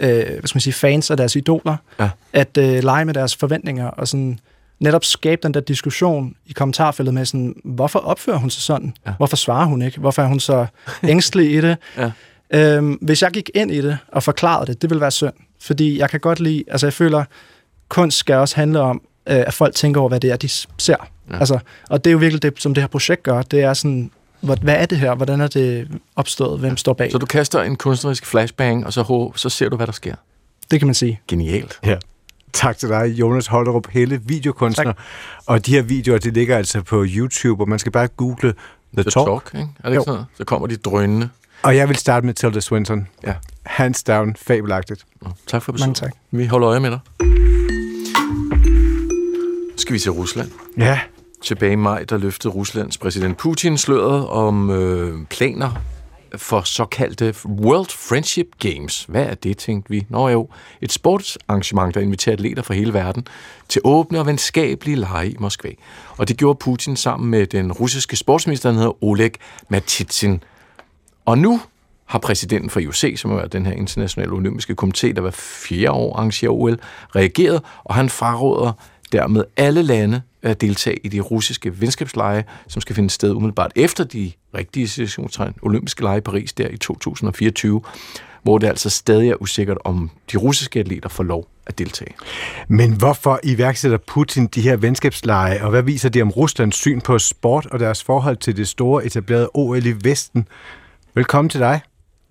øh, hvad skal man sige, fans og deres idoler. Ja. At øh, lege med deres forventninger og sådan netop skabe den der diskussion i kommentarfeltet med sådan, hvorfor opfører hun sig sådan? Ja. Hvorfor svarer hun ikke? Hvorfor er hun så ængstelig i det? Ja. Øhm, hvis jeg gik ind i det og forklarede det, det ville være synd. Fordi jeg kan godt lide, altså jeg føler, kunst skal også handle om, øh, at folk tænker over, hvad det er, de ser. Ja. Altså, og det er jo virkelig det, som det her projekt gør. Det er sådan, hvad, hvad er det her? Hvordan er det opstået? Hvem står bag? Så du kaster en kunstnerisk flashbang, og så, så ser du, hvad der sker. Det kan man sige. Genialt. Ja. Tak til dig, Jonas Holderup Helle, videokunstner. Tak. Og de her videoer, de ligger altså på YouTube, og man skal bare google The, The Talk. talk, ikke? Er det ikke sådan noget? Så kommer de drønende. Og jeg vil starte med Tilda Swinton. Ja. Hands down, fabelagtigt. Tak for besøget. Mange tak. Vi holder øje med dig. skal vi til Rusland. Ja. Tilbage i maj, der løftede Ruslands præsident Putin sløret om øh, planer for såkaldte World Friendship Games. Hvad er det, tænkte vi? Nå jo, et sportsarrangement, der inviterer atleter fra hele verden til åbne og venskabelige lege i Moskva. Og det gjorde Putin sammen med den russiske sportsminister, der hedder Oleg Matitsin. Og nu har præsidenten for IOC, som er den her internationale olympiske komité, der hver fjerde år arrangerer OL, reageret, og han fraråder dermed alle lande at deltage i de russiske venskabsleje, som skal finde sted umiddelbart efter de rigtige situationstegn olympiske lege i Paris der i 2024, hvor det altså stadig er usikkert, om de russiske atleter får lov at deltage. Men hvorfor iværksætter Putin de her venskabsleje, og hvad viser det om Ruslands syn på sport og deres forhold til det store etablerede OL i Vesten? Velkommen til dig,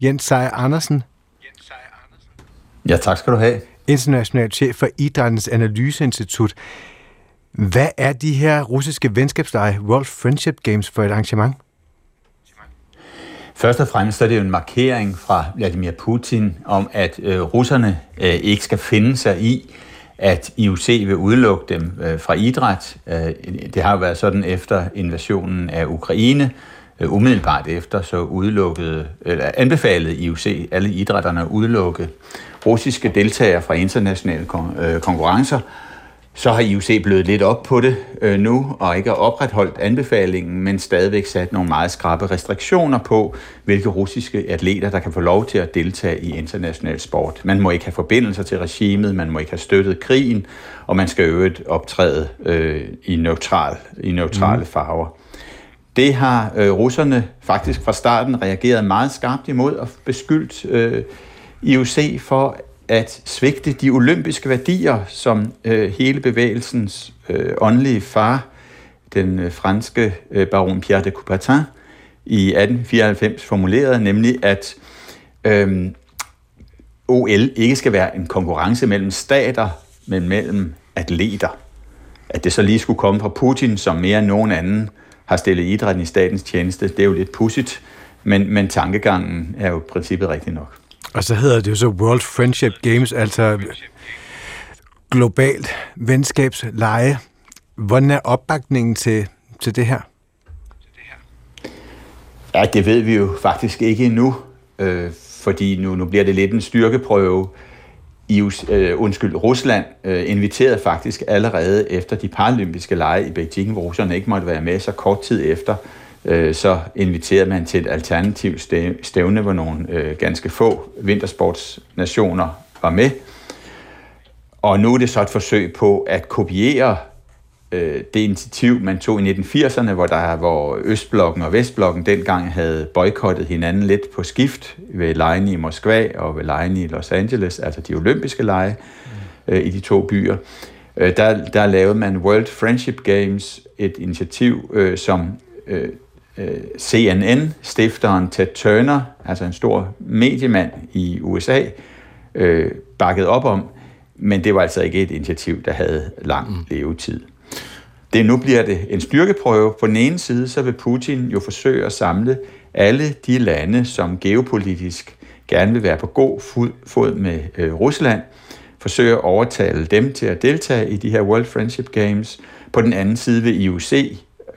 Jens Seier Andersen. Ja, tak skal du have. International chef for Idrættens Analyseinstitut. Hvad er de her russiske venskabsleje, World Friendship Games, for et arrangement? Først og fremmest er det jo en markering fra Vladimir Putin om, at øh, russerne øh, ikke skal finde sig i, at IOC vil udelukke dem øh, fra idræt. Øh, det har jo været sådan efter invasionen af Ukraine, øh, umiddelbart efter, så udelukkede, eller anbefalede IOC alle idrætterne at udelukke russiske deltagere fra internationale kon- øh, konkurrencer, så har IOC blevet lidt op på det øh, nu, og ikke har opretholdt anbefalingen, men stadigvæk sat nogle meget skrappe restriktioner på, hvilke russiske atleter, der kan få lov til at deltage i international sport. Man må ikke have forbindelser til regimet, man må ikke have støttet krigen, og man skal øvrigt optræde øh, i, neutral, i neutrale mm. farver. Det har øh, russerne faktisk fra starten reageret meget skarpt imod og beskyldt øh, IOC for at svigte de olympiske værdier, som øh, hele bevægelsens øh, åndelige far, den øh, franske øh, baron Pierre de Coubertin, i 1894 formulerede, nemlig at øh, OL ikke skal være en konkurrence mellem stater, men mellem atleter. At det så lige skulle komme fra Putin, som mere end nogen anden har stillet idrætten i statens tjeneste, det er jo lidt pudsigt, men, men tankegangen er jo i princippet rigtig nok. Og så hedder det jo så World Friendship Games, altså globalt venskabsleje. Hvordan er opbakningen til, til det her? Ja, det ved vi jo faktisk ikke endnu, øh, fordi nu, nu bliver det lidt en styrkeprøve. I, øh, undskyld, Rusland øh, inviterede faktisk allerede efter de paralympiske lege i Beijing, hvor russerne ikke måtte være med så kort tid efter, øh, så inviterede man til et alternativt stævne, hvor nogle øh, ganske få vintersportsnationer var med. Og nu er det så et forsøg på at kopiere øh, det initiativ, man tog i 1980'erne, hvor, der, hvor Østblokken og Vestblokken dengang havde boykottet hinanden lidt på skift ved lejene i Moskva og ved lejene i Los Angeles, altså de olympiske lege øh, i de to byer. Øh, der, der lavede man World Friendship Games, et initiativ, øh, som øh, øh CNN-stifteren Ted Turner, altså en stor mediemand i USA, øh, bakket op om, men det var altså ikke et initiativ, der havde lang mm. levetid. Det, nu bliver det en styrkeprøve. På den ene side, så vil Putin jo forsøge at samle alle de lande, som geopolitisk gerne vil være på god fod med øh, Rusland, forsøge at overtale dem til at deltage i de her World Friendship Games. På den anden side vil IOC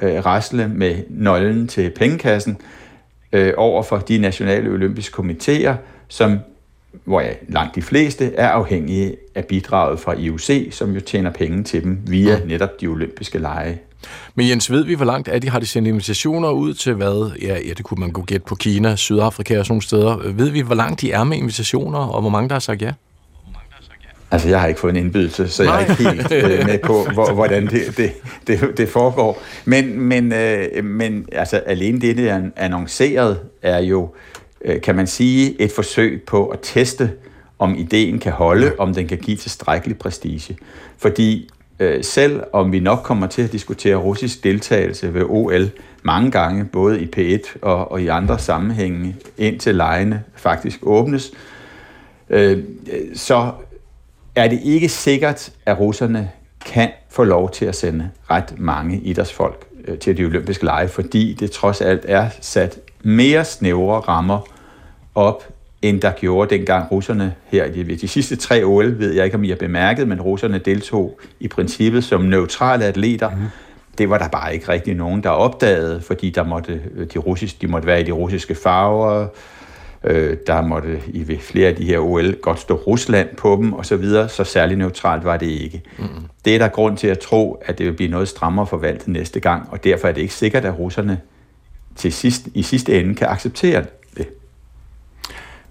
øh, rasle med nøglen til pengekassen øh, over for de nationale olympiske komiteer, som hvor ja, langt de fleste er afhængige af bidraget fra IOC, som jo tjener penge til dem via netop de olympiske lege. Men Jens, ved vi, hvor langt er de? Har de sendt invitationer ud til hvad? Ja, ja det kunne man gå gætte på Kina, Sydafrika og sådan nogle steder. Ved vi, hvor langt de er med invitationer, og hvor mange der har sagt ja? Altså, jeg har ikke fået en indbydelse, så jeg er ikke helt øh, med på, hvor, hvordan det, det, det, det foregår. Men, men, øh, men altså, alene det, det er annonceret, er jo Øh, kan man sige, et forsøg på at teste, om ideen kan holde, om den kan give tilstrækkelig prestige. Fordi øh, selv om vi nok kommer til at diskutere russisk deltagelse ved OL mange gange, både i P1 og, og i andre sammenhænge, indtil lejene faktisk åbnes, øh, så er det ikke sikkert, at russerne kan få lov til at sende ret mange idrætsfolk øh, til de olympiske lege, fordi det trods alt er sat mere snævre rammer op end der gjorde dengang russerne her i de, de sidste tre OL, ved jeg ikke, om I har bemærket, men russerne deltog i princippet som neutrale atleter. Mm. Det var der bare ikke rigtig nogen, der opdagede, fordi der måtte, de, russiske, de måtte være i de russiske farver, øh, der måtte i flere af de her OL godt stå Rusland på dem og så videre, så særlig neutralt var det ikke. Mm. Det er der grund til at tro, at det vil blive noget strammere forvaltet næste gang, og derfor er det ikke sikkert, at russerne til sidst, i sidste ende kan acceptere det.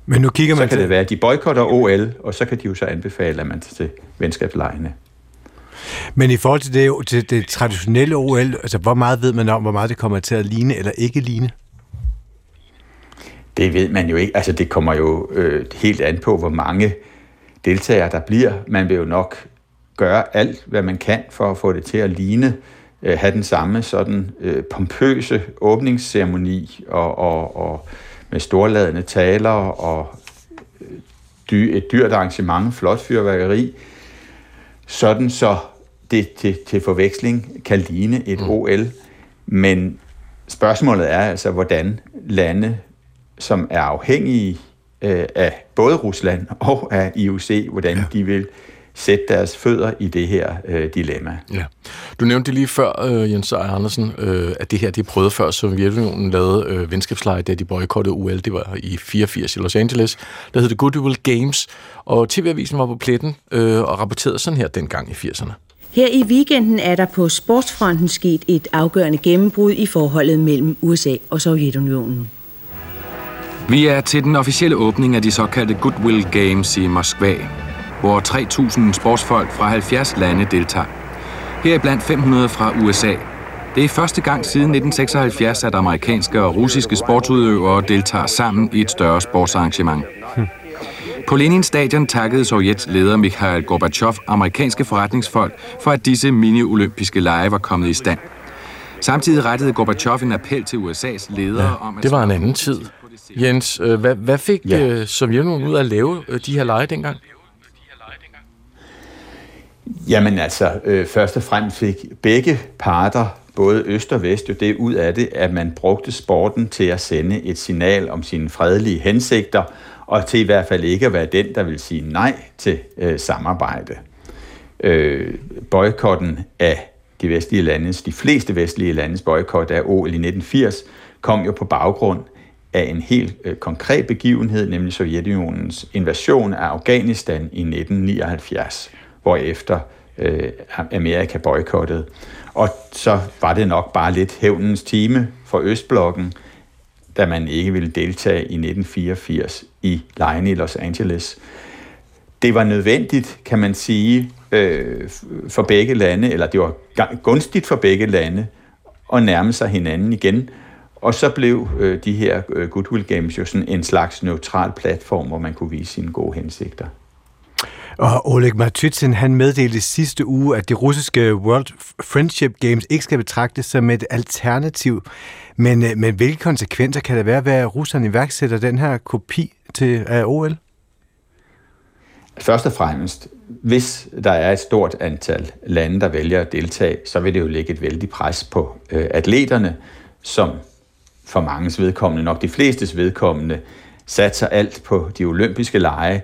Men nu kigger man så kan til... det være, at de boykotter OL, og så kan de jo så anbefale, at man til venskabslejene. Men i forhold til det, til det traditionelle OL, altså hvor meget ved man om, hvor meget det kommer til at ligne eller ikke ligne? Det ved man jo ikke. Altså det kommer jo øh, helt an på, hvor mange deltagere der bliver. Man vil jo nok gøre alt, hvad man kan for at få det til at ligne, øh, have den samme sådan øh, pompøse åbningsceremoni og, og, og med storladende taler og øh, dy, et dyrt arrangement, flot fyrværkeri, sådan så det til, til forveksling kan ligne et mm. OL. Men spørgsmålet er altså, hvordan lande, som er afhængige øh, af både Rusland og af IOC, hvordan ja. de vil sætte deres fødder i det her øh, dilemma. Ja. Du nævnte lige før, øh, Jens Ejer Andersen, øh, at det her det prøvede før Sovjetunionen lavede øh, venskabsleje, da de boykottede UL. Det var i 84 i Los Angeles. Der hed det Goodwill Games, og TV-avisen var på pletten øh, og rapporterede sådan her dengang i 80'erne. Her i weekenden er der på sportsfronten sket et afgørende gennembrud i forholdet mellem USA og Sovjetunionen. Vi er til den officielle åbning af de såkaldte Goodwill Games i Moskva, hvor 3.000 sportsfolk fra 70 lande deltager. Heriblandt 500 fra USA. Det er første gang siden 1976, at amerikanske og russiske sportsudøvere deltager sammen i et større sportsarrangement. På Lenin stadion takkede Sovjets leder Mikhail Gorbachev amerikanske forretningsfolk for, at disse mini-olympiske lege var kommet i stand. Samtidig rettede Gorbachev en appel til USA's ledere ja, om at... det var en anden tid. Jens, øh, hvad, hvad fik ja. Øh, Sovjetunionen ud af at lave øh, de her lege dengang? Jamen altså, øh, først og fremmest fik begge parter, både øst og vest, jo det ud af det, at man brugte sporten til at sende et signal om sine fredelige hensigter, og til i hvert fald ikke at være den, der vil sige nej til øh, samarbejde. Øh, boykotten af de vestlige landes, de fleste vestlige landes boykot af OL i 1980, kom jo på baggrund af en helt øh, konkret begivenhed, nemlig Sovjetunionens invasion af Afghanistan i 1979 hvorefter øh, Amerika boykottede. Og så var det nok bare lidt hævnens time for Østblokken, da man ikke ville deltage i 1984 i lejene i Los Angeles. Det var nødvendigt, kan man sige, øh, for begge lande, eller det var gunstigt for begge lande, at nærme sig hinanden igen. Og så blev øh, de her øh, Goodwill Games jo sådan en slags neutral platform, hvor man kunne vise sine gode hensigter. Og Oleg Matytsin, han meddelte sidste uge, at de russiske World Friendship Games ikke skal betragtes som et alternativ. Men, øh, men hvilke konsekvenser kan der være ved, at Rusland iværksætter den her kopi til af OL? Først og fremmest, hvis der er et stort antal lande, der vælger at deltage, så vil det jo lægge et vældig pres på øh, atleterne, som for manges vedkommende, nok de flestes vedkommende, satser alt på de olympiske lege,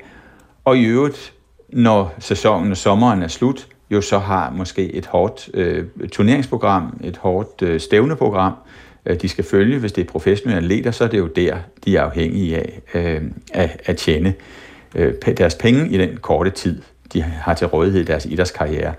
og i øvrigt når sæsonen og sommeren er slut, jo så har måske et hårdt øh, turneringsprogram, et hårdt øh, stævneprogram, øh, de skal følge. Hvis det er professionelle atleter, så er det jo der, de er afhængige af øh, at, at tjene øh, deres penge i den korte tid, de har til rådighed i deres idrætskarriere.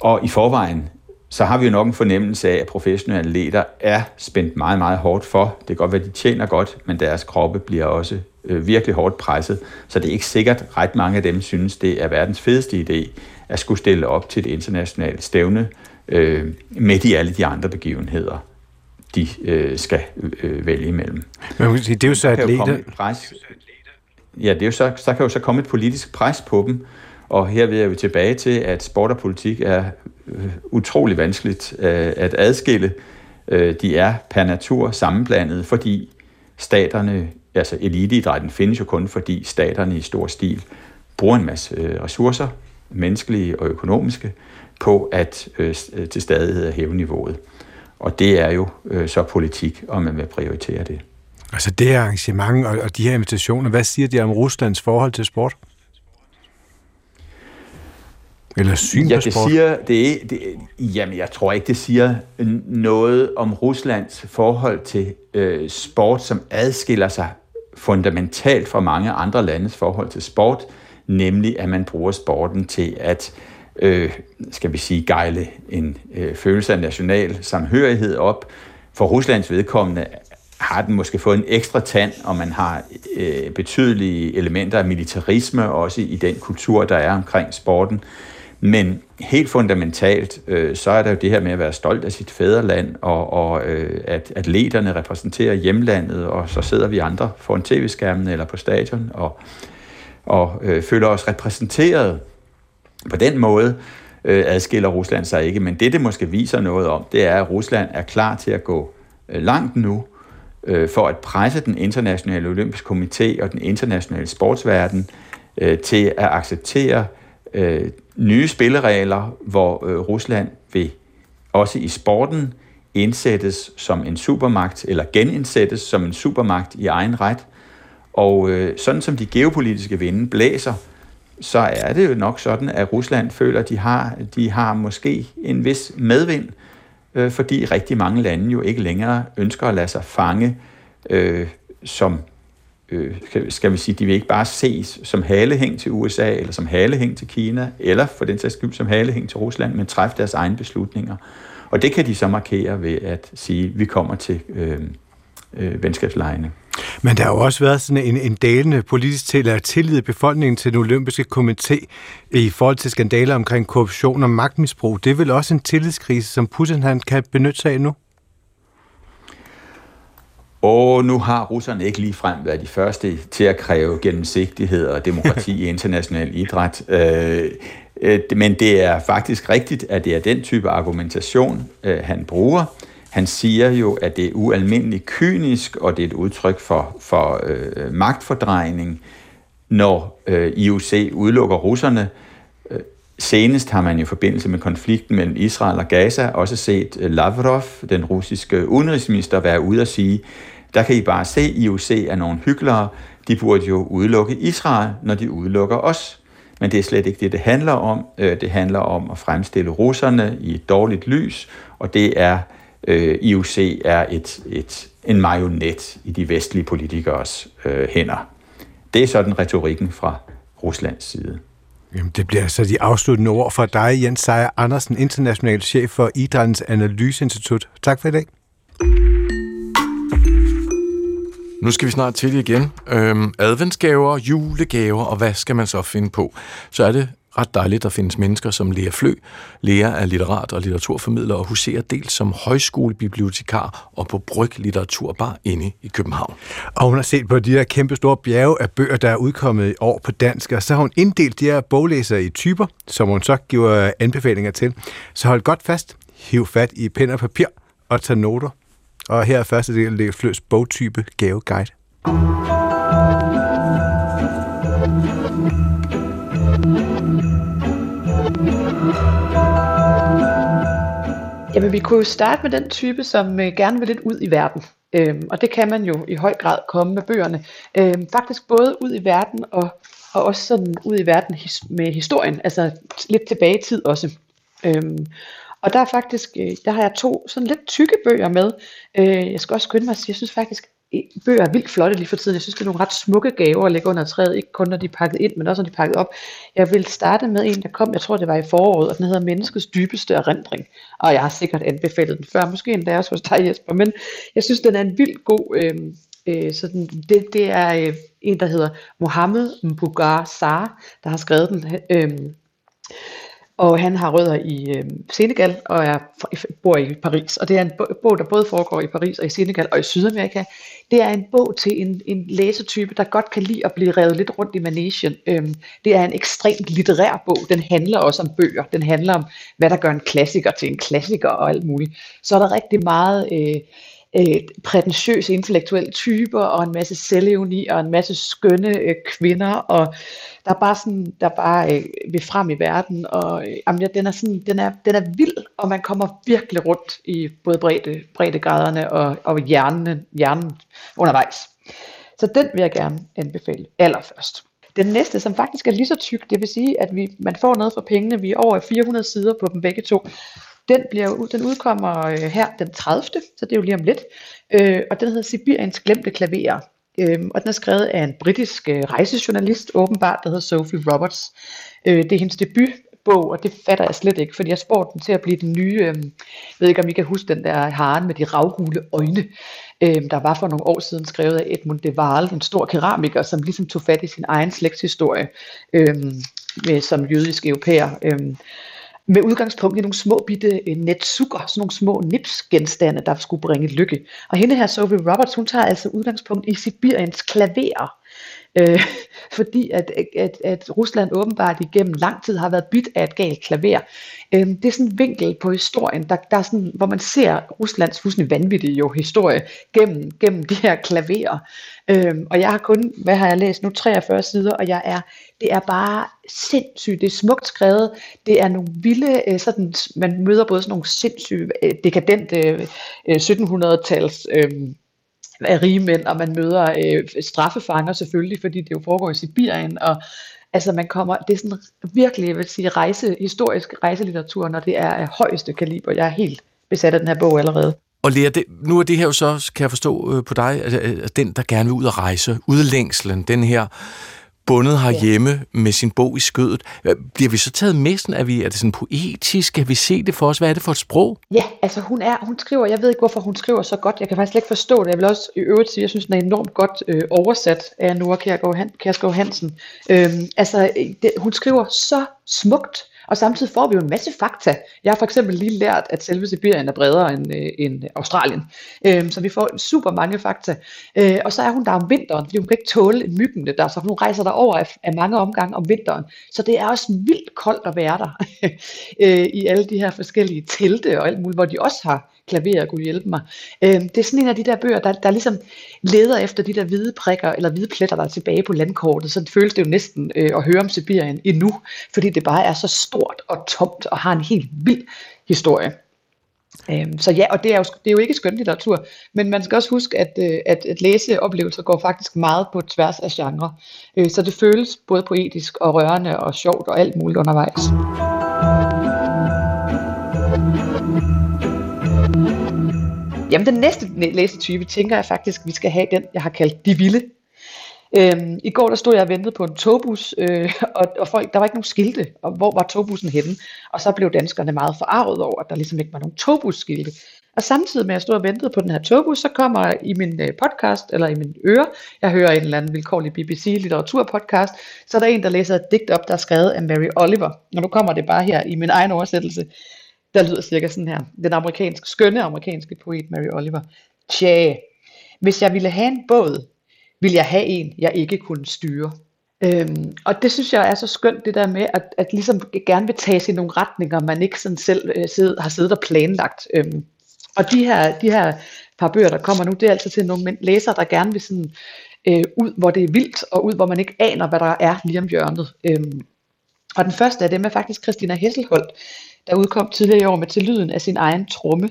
Og i forvejen, så har vi jo nok en fornemmelse af, at professionelle atleter er spændt meget, meget hårdt for. Det kan godt være, at de tjener godt, men deres kroppe bliver også øh, virkelig hårdt presset. Så det er ikke sikkert, at ret mange af dem synes, det er verdens fedeste idé at skulle stille op til et internationalt stævne øh, midt i alle de andre begivenheder, de øh, skal øh, vælge imellem. Men det er jo så atleter... Pres. Ja, det er jo så, så kan jo så komme et politisk pres på dem, og her vil jeg jo tilbage til, at sport og politik er Øh, utrolig vanskeligt øh, at adskille. Øh, de er per natur sammenblandet, fordi staterne altså eliteidrætten findes jo kun, fordi staterne i stor stil bruger en masse øh, ressourcer, menneskelige og økonomiske, på at øh, øh til stadighed hæve niveauet. Og det er jo øh, så politik, om man vil prioritere det. Altså det her arrangement og, og de her invitationer, hvad siger de om Ruslands forhold til sport? Eller syn ja, det? Siger, det, det, jamen, jeg tror ikke, det siger noget om Ruslands forhold til øh, sport, som adskiller sig fundamentalt fra mange andre landes forhold til sport, nemlig at man bruger sporten til at, øh, skal vi sige, gejle en øh, følelse af national samhørighed op. For Ruslands vedkommende har den måske fået en ekstra tand, og man har øh, betydelige elementer af militarisme også i den kultur, der er omkring sporten. Men helt fundamentalt, øh, så er der jo det her med at være stolt af sit fædreland, og, og øh, at atleterne repræsenterer hjemlandet, og så sidder vi andre foran tv-skærmen eller på stadion, og, og øh, føler os repræsenteret. På den måde øh, adskiller Rusland sig ikke, men det, det måske viser noget om, det er, at Rusland er klar til at gå øh, langt nu, øh, for at presse den internationale olympiske komité og den internationale sportsverden øh, til at acceptere øh, nye spilleregler, hvor øh, Rusland vil også i sporten indsættes som en supermagt, eller genindsættes som en supermagt i egen ret. Og øh, sådan som de geopolitiske vinde blæser, så er det jo nok sådan, at Rusland føler, at de har, de har måske en vis medvind, øh, fordi rigtig mange lande jo ikke længere ønsker at lade sig fange øh, som øh, skal vi sige, de vil ikke bare ses som halehæng til USA, eller som halehæng til Kina, eller for den sags skyld som halehæng til Rusland, men træffe deres egne beslutninger. Og det kan de så markere ved at sige, at vi kommer til øh, øh, venskabslejene. Men der har jo også været sådan en, en dalende politisk til at tillid i befolkningen til den olympiske komité i forhold til skandaler omkring korruption og magtmisbrug. Det er vel også en tillidskrise, som Putin han kan benytte sig af nu? Og nu har russerne ikke lige frem været de første til at kræve gennemsigtighed og demokrati i international idræt. Øh, øh, men det er faktisk rigtigt, at det er den type argumentation, øh, han bruger. Han siger jo, at det er ualmindeligt kynisk, og det er et udtryk for, for øh, magtfordrejning, når øh, IOC udelukker russerne. Senest har man i forbindelse med konflikten mellem Israel og Gaza også set Lavrov, den russiske udenrigsminister, være ude og sige, der kan I bare se, at IOC er nogle hyklere. De burde jo udelukke Israel, når de udelukker os. Men det er slet ikke det, det handler om. Øh, det handler om at fremstille russerne i et dårligt lys, og det er, øh, IOC er et, et, en marionet i de vestlige politikers øh, hænder. Det er sådan retorikken fra Ruslands side. Jamen, det bliver så de afsluttende ord fra dig, Jens Seier Andersen, international chef for Idrættens Analyseinstitut. Tak for i dag. Nu skal vi snart til igen. Øhm, adventsgaver, julegaver, og hvad skal man så finde på? Så er det ret dejligt, at der findes mennesker som Lea Flø. Lea er litterat og litteraturformidler og huserer dels som højskolebibliotekar og på Bryg Litteraturbar inde i København. Og hun har set på de her kæmpe store bjerge af bøger, der er udkommet i år på dansk, og så har hun inddelt de her boglæsere i typer, som hun så giver anbefalinger til. Så hold godt fast, hiv fat i pen og papir og tag noter. Og her er første del af Lea Fløs bogtype gaveguide. Jamen, vi kunne jo starte med den type, som øh, gerne vil lidt ud i verden. Øhm, og det kan man jo i høj grad komme med bøgerne. Øhm, faktisk både ud i verden og, og også sådan ud i verden his, med historien, altså lidt tilbage i tid også. Øhm, og der er faktisk, øh, der har jeg to sådan lidt tykke bøger med. Øh, jeg skal også skynde mig at sige, jeg synes faktisk, bøger er vildt flotte lige for tiden. Jeg synes, det er nogle ret smukke gaver at lægge under træet, ikke kun når de er pakket ind, men også når de er pakket op. Jeg vil starte med en, der kom, jeg tror det var i foråret, og den hedder Menneskets dybeste erindring. Og jeg har sikkert anbefalet den før, måske endda også hos dig Jesper, men jeg synes, den er en vildt god, øh, øh, sådan, det, det er øh, en, der hedder Mohammed Mbugar Sar, der har skrevet den. Øh, og han har rødder i øh, Senegal og er, bor i Paris. Og det er en bog, der både foregår i Paris og i Senegal og i Sydamerika. Det er en bog til en, en læsetype, der godt kan lide at blive revet lidt rundt i manesien. Øhm, det er en ekstremt litterær bog. Den handler også om bøger. Den handler om, hvad der gør en klassiker til en klassiker og alt muligt. Så er der rigtig meget... Øh, øh, prætentiøse intellektuelle typer, og en masse selvevni, og en masse skønne øh, kvinder, og der er bare sådan, der bare øh, vil frem i verden, og øh, jamen, ja, den, er sådan, den, er, den er vild, og man kommer virkelig rundt i både bredde, breddegraderne og, og hjernen, hjernen undervejs. Så den vil jeg gerne anbefale allerførst. Den næste, som faktisk er lige så tyk, det vil sige, at vi, man får noget for pengene, vi er over 400 sider på dem begge to. Den, bliver, den udkommer øh, her den 30. Så det er jo lige om lidt. Øh, og den hedder Sibiriens glemte klaverer. Øh, og den er skrevet af en britisk øh, rejsejournalist, åbenbart, der hedder Sophie Roberts. Øh, det er hendes debut bog, og det fatter jeg slet ikke, fordi jeg spurgte den til at blive den nye, øh, ved ikke om I kan huske den der haren med de ravgule øjne, øh, der var for nogle år siden skrevet af Edmund de Waal, en stor keramiker, som ligesom tog fat i sin egen slægtshistorie øh, med, som jødisk europæer. Øh, med udgangspunkt i nogle små bitte øh, netsukker, sådan nogle små nipsgenstande, der skulle bringe lykke. Og hende her, Sophie Roberts, hun tager altså udgangspunkt i Sibiriens klaver øh, fordi at, at, at Rusland åbenbart igennem lang tid har været byt af et galt klaver. Øh, det er sådan en vinkel på historien, der, der er sådan, hvor man ser Ruslands fuldstændig vanvittige jo historie gennem, gennem de her klaverer. Øh, og jeg har kun, hvad har jeg læst nu, 43 sider, og jeg er, det er bare sindssygt, det er smukt skrevet, det er nogle vilde, øh, sådan, man møder både sådan nogle sindssyge, øh, dekadente øh, 1700-tals øh, af rige mænd, og man møder øh, straffefanger selvfølgelig, fordi det jo foregår i Sibirien, og altså man kommer, det er sådan virkelig, jeg vil sige, rejse, historisk rejselitteratur, når det er af højeste kaliber. Jeg er helt besat af den her bog allerede. Og Lea, det, nu er det her jo så, kan jeg forstå øh, på dig, at, at den, der gerne vil ud og rejse, udlængslen, den her bundet herhjemme ja. med sin bog i skødet. Bliver vi så taget med sådan, er, vi, er det sådan poetisk? Kan vi se det for os? Hvad er det for et sprog? Ja, altså hun er, hun skriver, jeg ved ikke, hvorfor hun skriver så godt. Jeg kan faktisk ikke forstå det. Jeg vil også i øvrigt sige, jeg synes, den er enormt godt øh, oversat af Nora Kjærgaard Hansen. Øhm, altså, det, hun skriver så smukt, og samtidig får vi jo en masse fakta. Jeg har for eksempel lige lært, at selve Sibirien er bredere end, øh, end Australien. Øh, så vi får super mange fakta. Øh, og så er hun der om vinteren, fordi hun kan ikke tåle myggene der, så hun rejser der over af, af mange omgange om vinteren. Så det er også vildt koldt at være der øh, i alle de her forskellige telte og alt muligt, hvor de også har klaver kunne hjælpe mig. Øh, det er sådan en af de der bøger, der, der ligesom leder efter de der hvide prikker, eller hvide pletter, der er tilbage på landkortet. Så det føles det jo næsten øh, at høre om Sibirien endnu, fordi det bare er så stort og tomt, og har en helt vild historie. Øhm, så ja, og det er, jo, det er jo ikke skønlitteratur, men man skal også huske, at, øh, at, at læseoplevelser går faktisk meget på tværs af genre. Øh, så det føles både poetisk og rørende og sjovt og alt muligt undervejs. Jamen den næste læsetype tænker jeg faktisk, vi skal have den, jeg har kaldt de vilde. Øhm, I går der stod jeg og ventede på en togbus, øh, og, og folk, der var ikke nogen skilte, og hvor var togbussen henne? Og så blev danskerne meget forarvet over, at der ligesom ikke var nogen togbusskilte. Og samtidig med at jeg stod og ventede på den her togbus, så kommer i min øh, podcast, eller i min øre, jeg hører en eller anden vilkårlig BBC litteraturpodcast, så er der en, der læser et digt op, der er skrevet af Mary Oliver. Og nu kommer det bare her i min egen oversættelse der lyder cirka sådan her. Den amerikanske, skønne amerikanske poet Mary Oliver. Tja, hvis jeg ville have en båd, ville jeg have en, jeg ikke kunne styre. Øhm, og det synes jeg er så skønt, det der med, at, at ligesom gerne vil tage sig i nogle retninger, man ikke sådan selv øh, sidde, har siddet og planlagt. Øhm, og de her, de her par bøger, der kommer nu, det er altså til nogle læsere, der gerne vil sådan, øh, ud, hvor det er vildt, og ud, hvor man ikke aner, hvad der er lige om hjørnet. Øhm, og den første af dem er faktisk Christina Hesselholdt, der udkom tidligere i år med til lyden af sin egen tromme.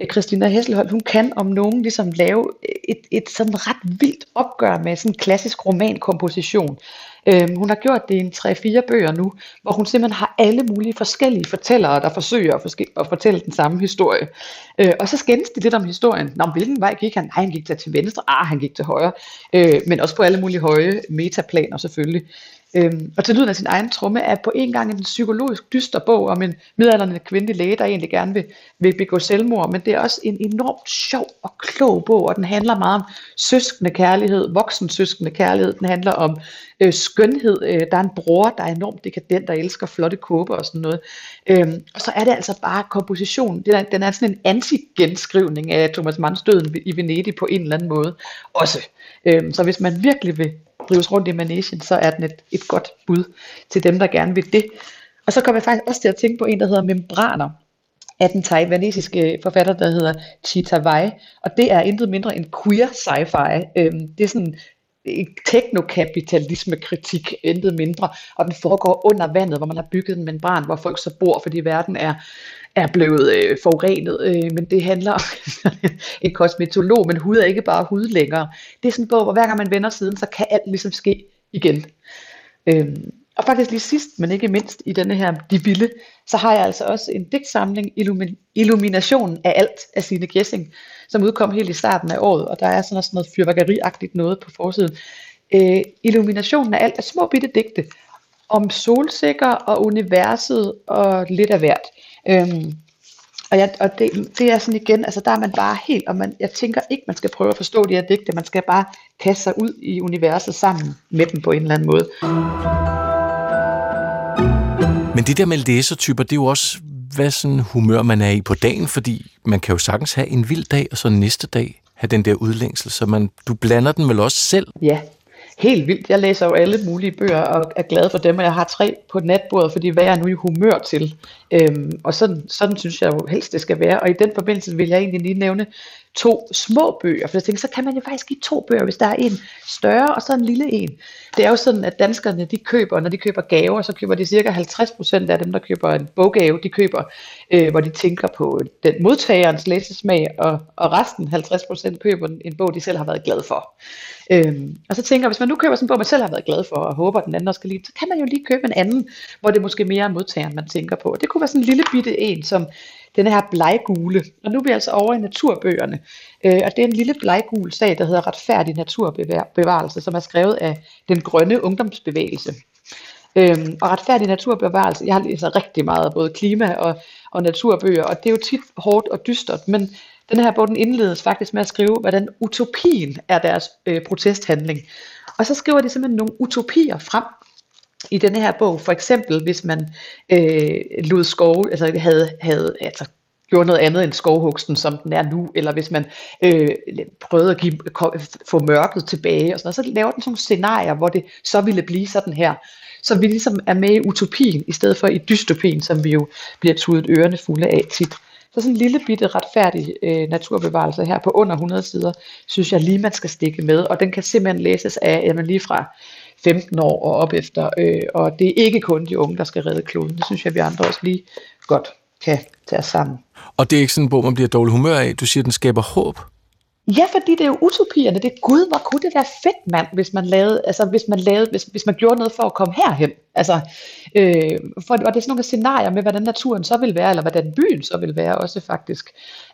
Øh, Christina Hesselholt, hun kan om nogen ligesom lave øh, et, et sådan ret vildt opgør med sådan en klassisk romankomposition. Øhm, hun har gjort det i en 3-4 bøger nu, hvor hun simpelthen har alle mulige forskellige fortællere, der forsøger at, forske- at fortælle den samme historie. Øh, og så skændes de lidt om historien. Nå, hvilken vej gik han? Nej, han gik til venstre. Ah, han gik til højre. Øh, men også på alle mulige høje metaplaner selvfølgelig. Øhm, og til lyden af sin egen tromme er på en gang en psykologisk dyster bog om en midalderne kvindelig læge, der egentlig gerne vil, vil begå selvmord, men det er også en enormt sjov og klog bog, og den handler meget om søskende kærlighed, voksen søskende kærlighed, den handler om øh, skønhed, øh, der er en bror, der er enormt dekadent, der elsker flotte kåber og sådan noget, øhm, og så er det altså bare kompositionen, den er, den er sådan en anti-genskrivning af Thomas Manns døden i Venedig på en eller anden måde også, øhm, så hvis man virkelig vil drives rundt i managen, så er den et, et godt bud til dem, der gerne vil det. Og så kommer jeg faktisk også til at tænke på en, der hedder Membraner, af den taiwanesiske forfatter, der hedder Chita Wei, og det er intet mindre end queer sci-fi. Øhm, det er sådan teknokapitalisme-kritik, intet mindre, og den foregår under vandet, hvor man har bygget en membran, hvor folk så bor, fordi verden er er blevet øh, forurenet, øh, men det handler om en kosmetolog, men hud er ikke bare hud længere. Det er sådan en bog, hvor hver gang man vender siden, så kan alt ligesom ske igen. Øhm, og faktisk lige sidst, men ikke mindst i denne her De Vilde, så har jeg altså også en digtsamling, Illumin- Illuminationen af alt af Signe Gessing, som udkom helt i starten af året, og der er sådan noget fyrværkeriagtigt noget på forsiden. Øh, Illuminationen af alt er små bitte digte om solsikker og universet og lidt af hvert. Øhm, og, jeg, og det, det er sådan igen, altså der er man bare helt, og man, jeg tænker ikke, man skal prøve at forstå de her digte, man skal bare kaste sig ud i universet sammen med dem på en eller anden måde. Men det der med læsertyper, det er jo også, hvad sådan humør man er i på dagen, fordi man kan jo sagtens have en vild dag, og så næste dag have den der udlængsel, så man, du blander den vel også selv? Ja, helt vildt. Jeg læser jo alle mulige bøger og er glad for dem, og jeg har tre på natbordet, fordi hvad er jeg nu i humør til? Øhm, og sådan, sådan synes jeg jo helst, det skal være. Og i den forbindelse vil jeg egentlig lige nævne to små bøger, for jeg tænker, så kan man jo faktisk give to bøger, hvis der er en større og så en lille en. Det er jo sådan, at danskerne, de køber, når de køber gaver, så køber de cirka 50% af dem, der køber en boggave, de køber, øh, hvor de tænker på den modtagerens læsesmag, og, og resten, 50% køber en, en bog, de selv har været glad for. Øhm, og så tænker jeg, hvis man nu køber sådan en bog, man selv har været glad for, og håber, at den anden også skal lide, så kan man jo lige købe en anden, hvor det måske mere er modtageren, man tænker på. Det kunne være sådan en lille bitte en, som den her bleggule. Og nu er vi altså over i naturbøgerne. Øh, og det er en lille bleggul sag, der hedder Retfærdig Naturbevarelse, som er skrevet af den grønne ungdomsbevægelse. Øhm, og retfærdig naturbevarelse, jeg har læst rigtig meget både klima og, og naturbøger, og det er jo tit hårdt og dystert, men den her bog den indledes faktisk med at skrive, hvordan utopien er deres øh, protesthandling. Og så skriver de simpelthen nogle utopier frem, i denne her bog, for eksempel hvis man øh, lod skove, altså havde, havde altså, gjorde noget andet end skovhugsten, som den er nu, eller hvis man øh, prøvede at give, få mørket tilbage, og sådan noget, så laver den sådan nogle scenarier, hvor det så ville blive sådan her. Så vi ligesom er med i utopien, i stedet for i dystopien, som vi jo bliver tudet ørerne fulde af tit. Så sådan en lille bitte retfærdig øh, naturbevarelse her på under 100 sider, synes jeg lige man skal stikke med, og den kan simpelthen læses af jamen lige fra 15 år og op efter. Øh, og det er ikke kun de unge, der skal redde kloden. Det synes jeg, vi andre også lige godt kan tage os sammen. Og det er ikke sådan en bog, man bliver dårlig humør af. Du siger, at den skaber håb. Ja, fordi det er jo utopierne. Det er gud, hvor kunne det være fedt, mand, hvis man lavede, altså hvis man lavede, hvis, hvis man gjorde noget for at komme herhen. Altså, øh, for, og det er sådan nogle scenarier med, hvordan naturen så vil være, eller hvordan byen så vil være også faktisk.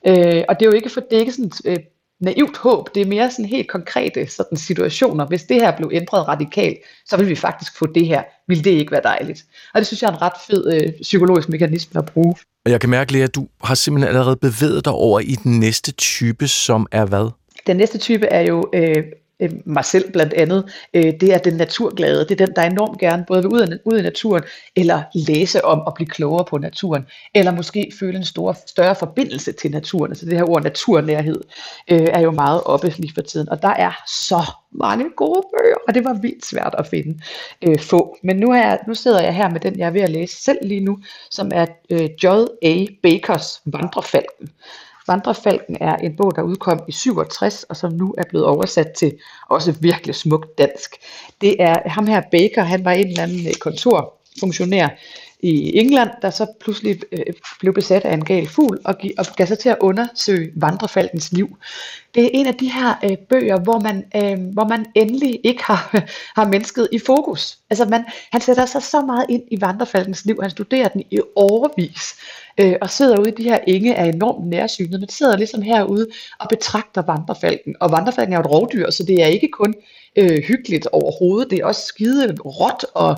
Øh, og det er jo ikke for, det er ikke sådan øh, naivt håb. Det er mere sådan helt konkrete sådan situationer. Hvis det her blev ændret radikalt, så vil vi faktisk få det her. Vil det ikke være dejligt? Og det synes jeg er en ret fed øh, psykologisk mekanisme at bruge. Og jeg kan mærke, Lea, at du har simpelthen allerede bevæget dig over i den næste type, som er hvad? Den næste type er jo øh, øh, mig selv blandt andet, øh, det er den naturglade. Det er den, der enormt gerne både vil ud, ud i naturen, eller læse om og blive klogere på naturen, eller måske føle en stor, større forbindelse til naturen. Altså det her ord naturnærhed øh, er jo meget oppe lige for tiden, og der er så mange gode bøger, og det var vildt svært at finde øh, få. Men nu, er jeg, nu sidder jeg her med den, jeg er ved at læse selv lige nu, som er øh, J.A. Bakers Vandrefalken. Vandrefalken er en bog, der udkom i 67, og som nu er blevet oversat til også virkelig smukt dansk. Det er ham her Baker, han var en eller anden øh, kontorfunktionær i England, der så pludselig øh, blev besat af en gal fugl og, og gav sig til at undersøge vandrefalkens liv. Det er en af de her øh, bøger, hvor man, øh, hvor man endelig ikke har, har mennesket i fokus. Altså man, han sætter sig så meget ind i vandrefalkens liv, han studerer den i overvis, øh, og sidder ude i de her enge er enormt nærsynet, men sidder ligesom herude og betragter vandrefalken. Og vandrefalken er jo et rovdyr, så det er ikke kun øh, hyggeligt overhovedet, det er også skide råt og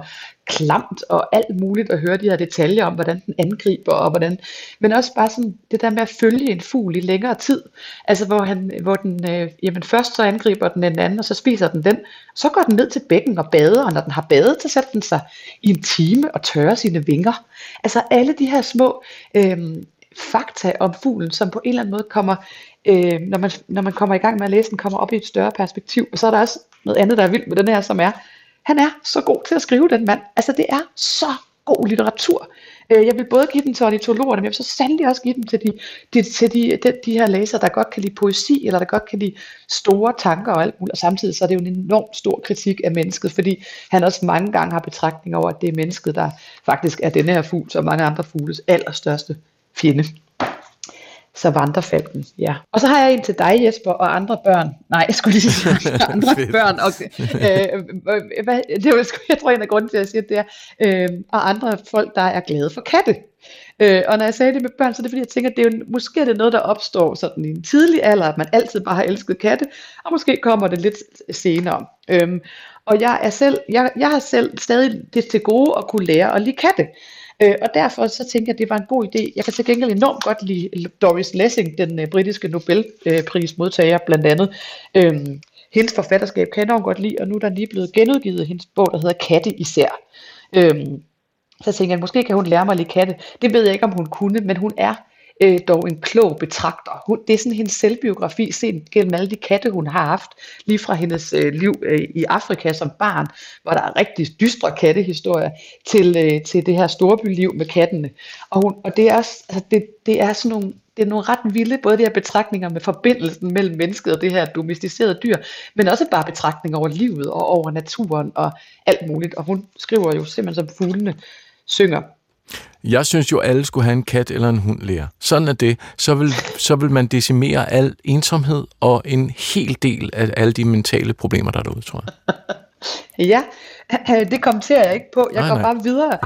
klamt og alt muligt at høre de her detaljer om, hvordan den angriber, og hvordan, men også bare sådan det der med at følge en fugl i længere tid, altså hvor, han, hvor den, øh, jamen først så angriber den en anden, og så spiser den den, så går den ned til bækken og bader, og når den har badet, så sætter den sig i en time og tørrer sine vinger. Altså alle de her små øh, fakta om fuglen, som på en eller anden måde kommer, øh, når, man, når man kommer i gang med at læse den, kommer op i et større perspektiv. Og så er der også noget andet, der er vildt med den her, som er, han er så god til at skrive, den mand. Altså, det er så god litteratur. Øh, jeg vil både give den til ornitologerne, men jeg vil så sandelig også give den til, de, de, til de, de, de her læsere, der godt kan lide poesi, eller der godt kan lide store tanker og alt muligt. Og samtidig så er det jo en enormt stor kritik af mennesket, fordi han også mange gange har betragtning over, at det er mennesket, der faktisk er denne her fugl, og mange andre fugles allerstørste fjende. Så ja. Og så har jeg en til dig, Jesper, og andre børn. Nej, jeg skulle lige sige andre børn. Og, øh, hvad, det var, jeg tror, en af grunden til, at jeg siger det er, øh, og andre folk, der er glade for katte. Øh, og når jeg sagde det med børn, så er det fordi, jeg tænker, at det er jo, måske er det noget, der opstår sådan i en tidlig alder, at man altid bare har elsket katte, og måske kommer det lidt senere. Øhm, og jeg er selv, jeg, jeg har selv stadig det til gode at kunne lære at lide katte. Øh, og derfor så tænker jeg, at det var en god idé. Jeg kan til gengæld enormt godt lide Doris Lessing, den øh, britiske Nobelprismodtager øh, blandt andet. Øh, hendes forfatterskab kan jeg enormt godt lide, og nu er der lige blevet genudgivet hendes bog, der hedder Katte især. Øh, så tænker jeg, måske kan hun lære mig lidt katte. Det ved jeg ikke, om hun kunne, men hun er øh, dog en klog betragter. Hun, det er sådan hendes selvbiografi, set gennem alle de katte, hun har haft, lige fra hendes øh, liv øh, i Afrika som barn, hvor der er rigtig dystre kattehistorier, til, øh, til det her storbyliv med kattene. Og, hun, og det, er, altså, det, det er sådan nogle det er nogle ret vilde, både de her betragtninger med forbindelsen mellem mennesket og det her domesticerede dyr, men også bare betragtninger over livet og over naturen og alt muligt. Og hun skriver jo simpelthen som fuglene synger. Jeg synes jo, alle skulle have en kat eller en hund lære. Sådan er det. Så vil, så vil man decimere al ensomhed og en hel del af alle de mentale problemer, der er derude, tror jeg. ja, det kommenterer jeg ikke på. Jeg nej, går nej. bare videre.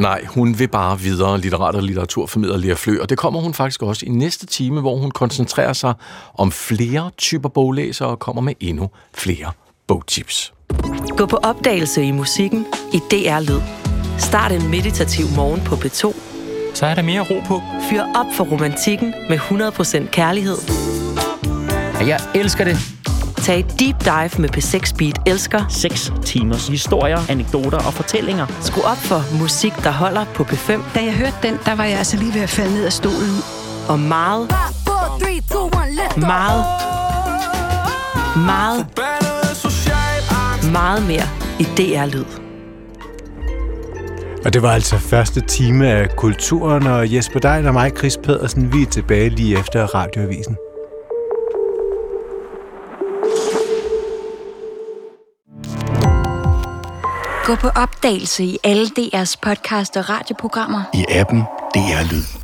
Nej, hun vil bare videre litterat- og litteraturformidler Lea Flø, og det kommer hun faktisk også i næste time, hvor hun koncentrerer sig om flere typer boglæsere og kommer med endnu flere bogtips. Gå på opdagelse i musikken i DR Lyd. Start en meditativ morgen på P2. Så er der mere ro på. Fyr op for romantikken med 100% kærlighed. Jeg elsker det. Tag et deep dive med P6 Beat Elsker. 6 timers historier, anekdoter og fortællinger. Skru op for musik, der holder på P5. Da jeg hørte den, der var jeg altså lige ved at falde ned af stolen. Og meget, meget, meget, meget mere i DR Lyd. Og det var altså første time af Kulturen, og Jesper Dein og mig, Chris Pedersen, vi er tilbage lige efter radioavisen. Gå på opdagelse i alle DR's podcast og radioprogrammer. I appen DR Lyd.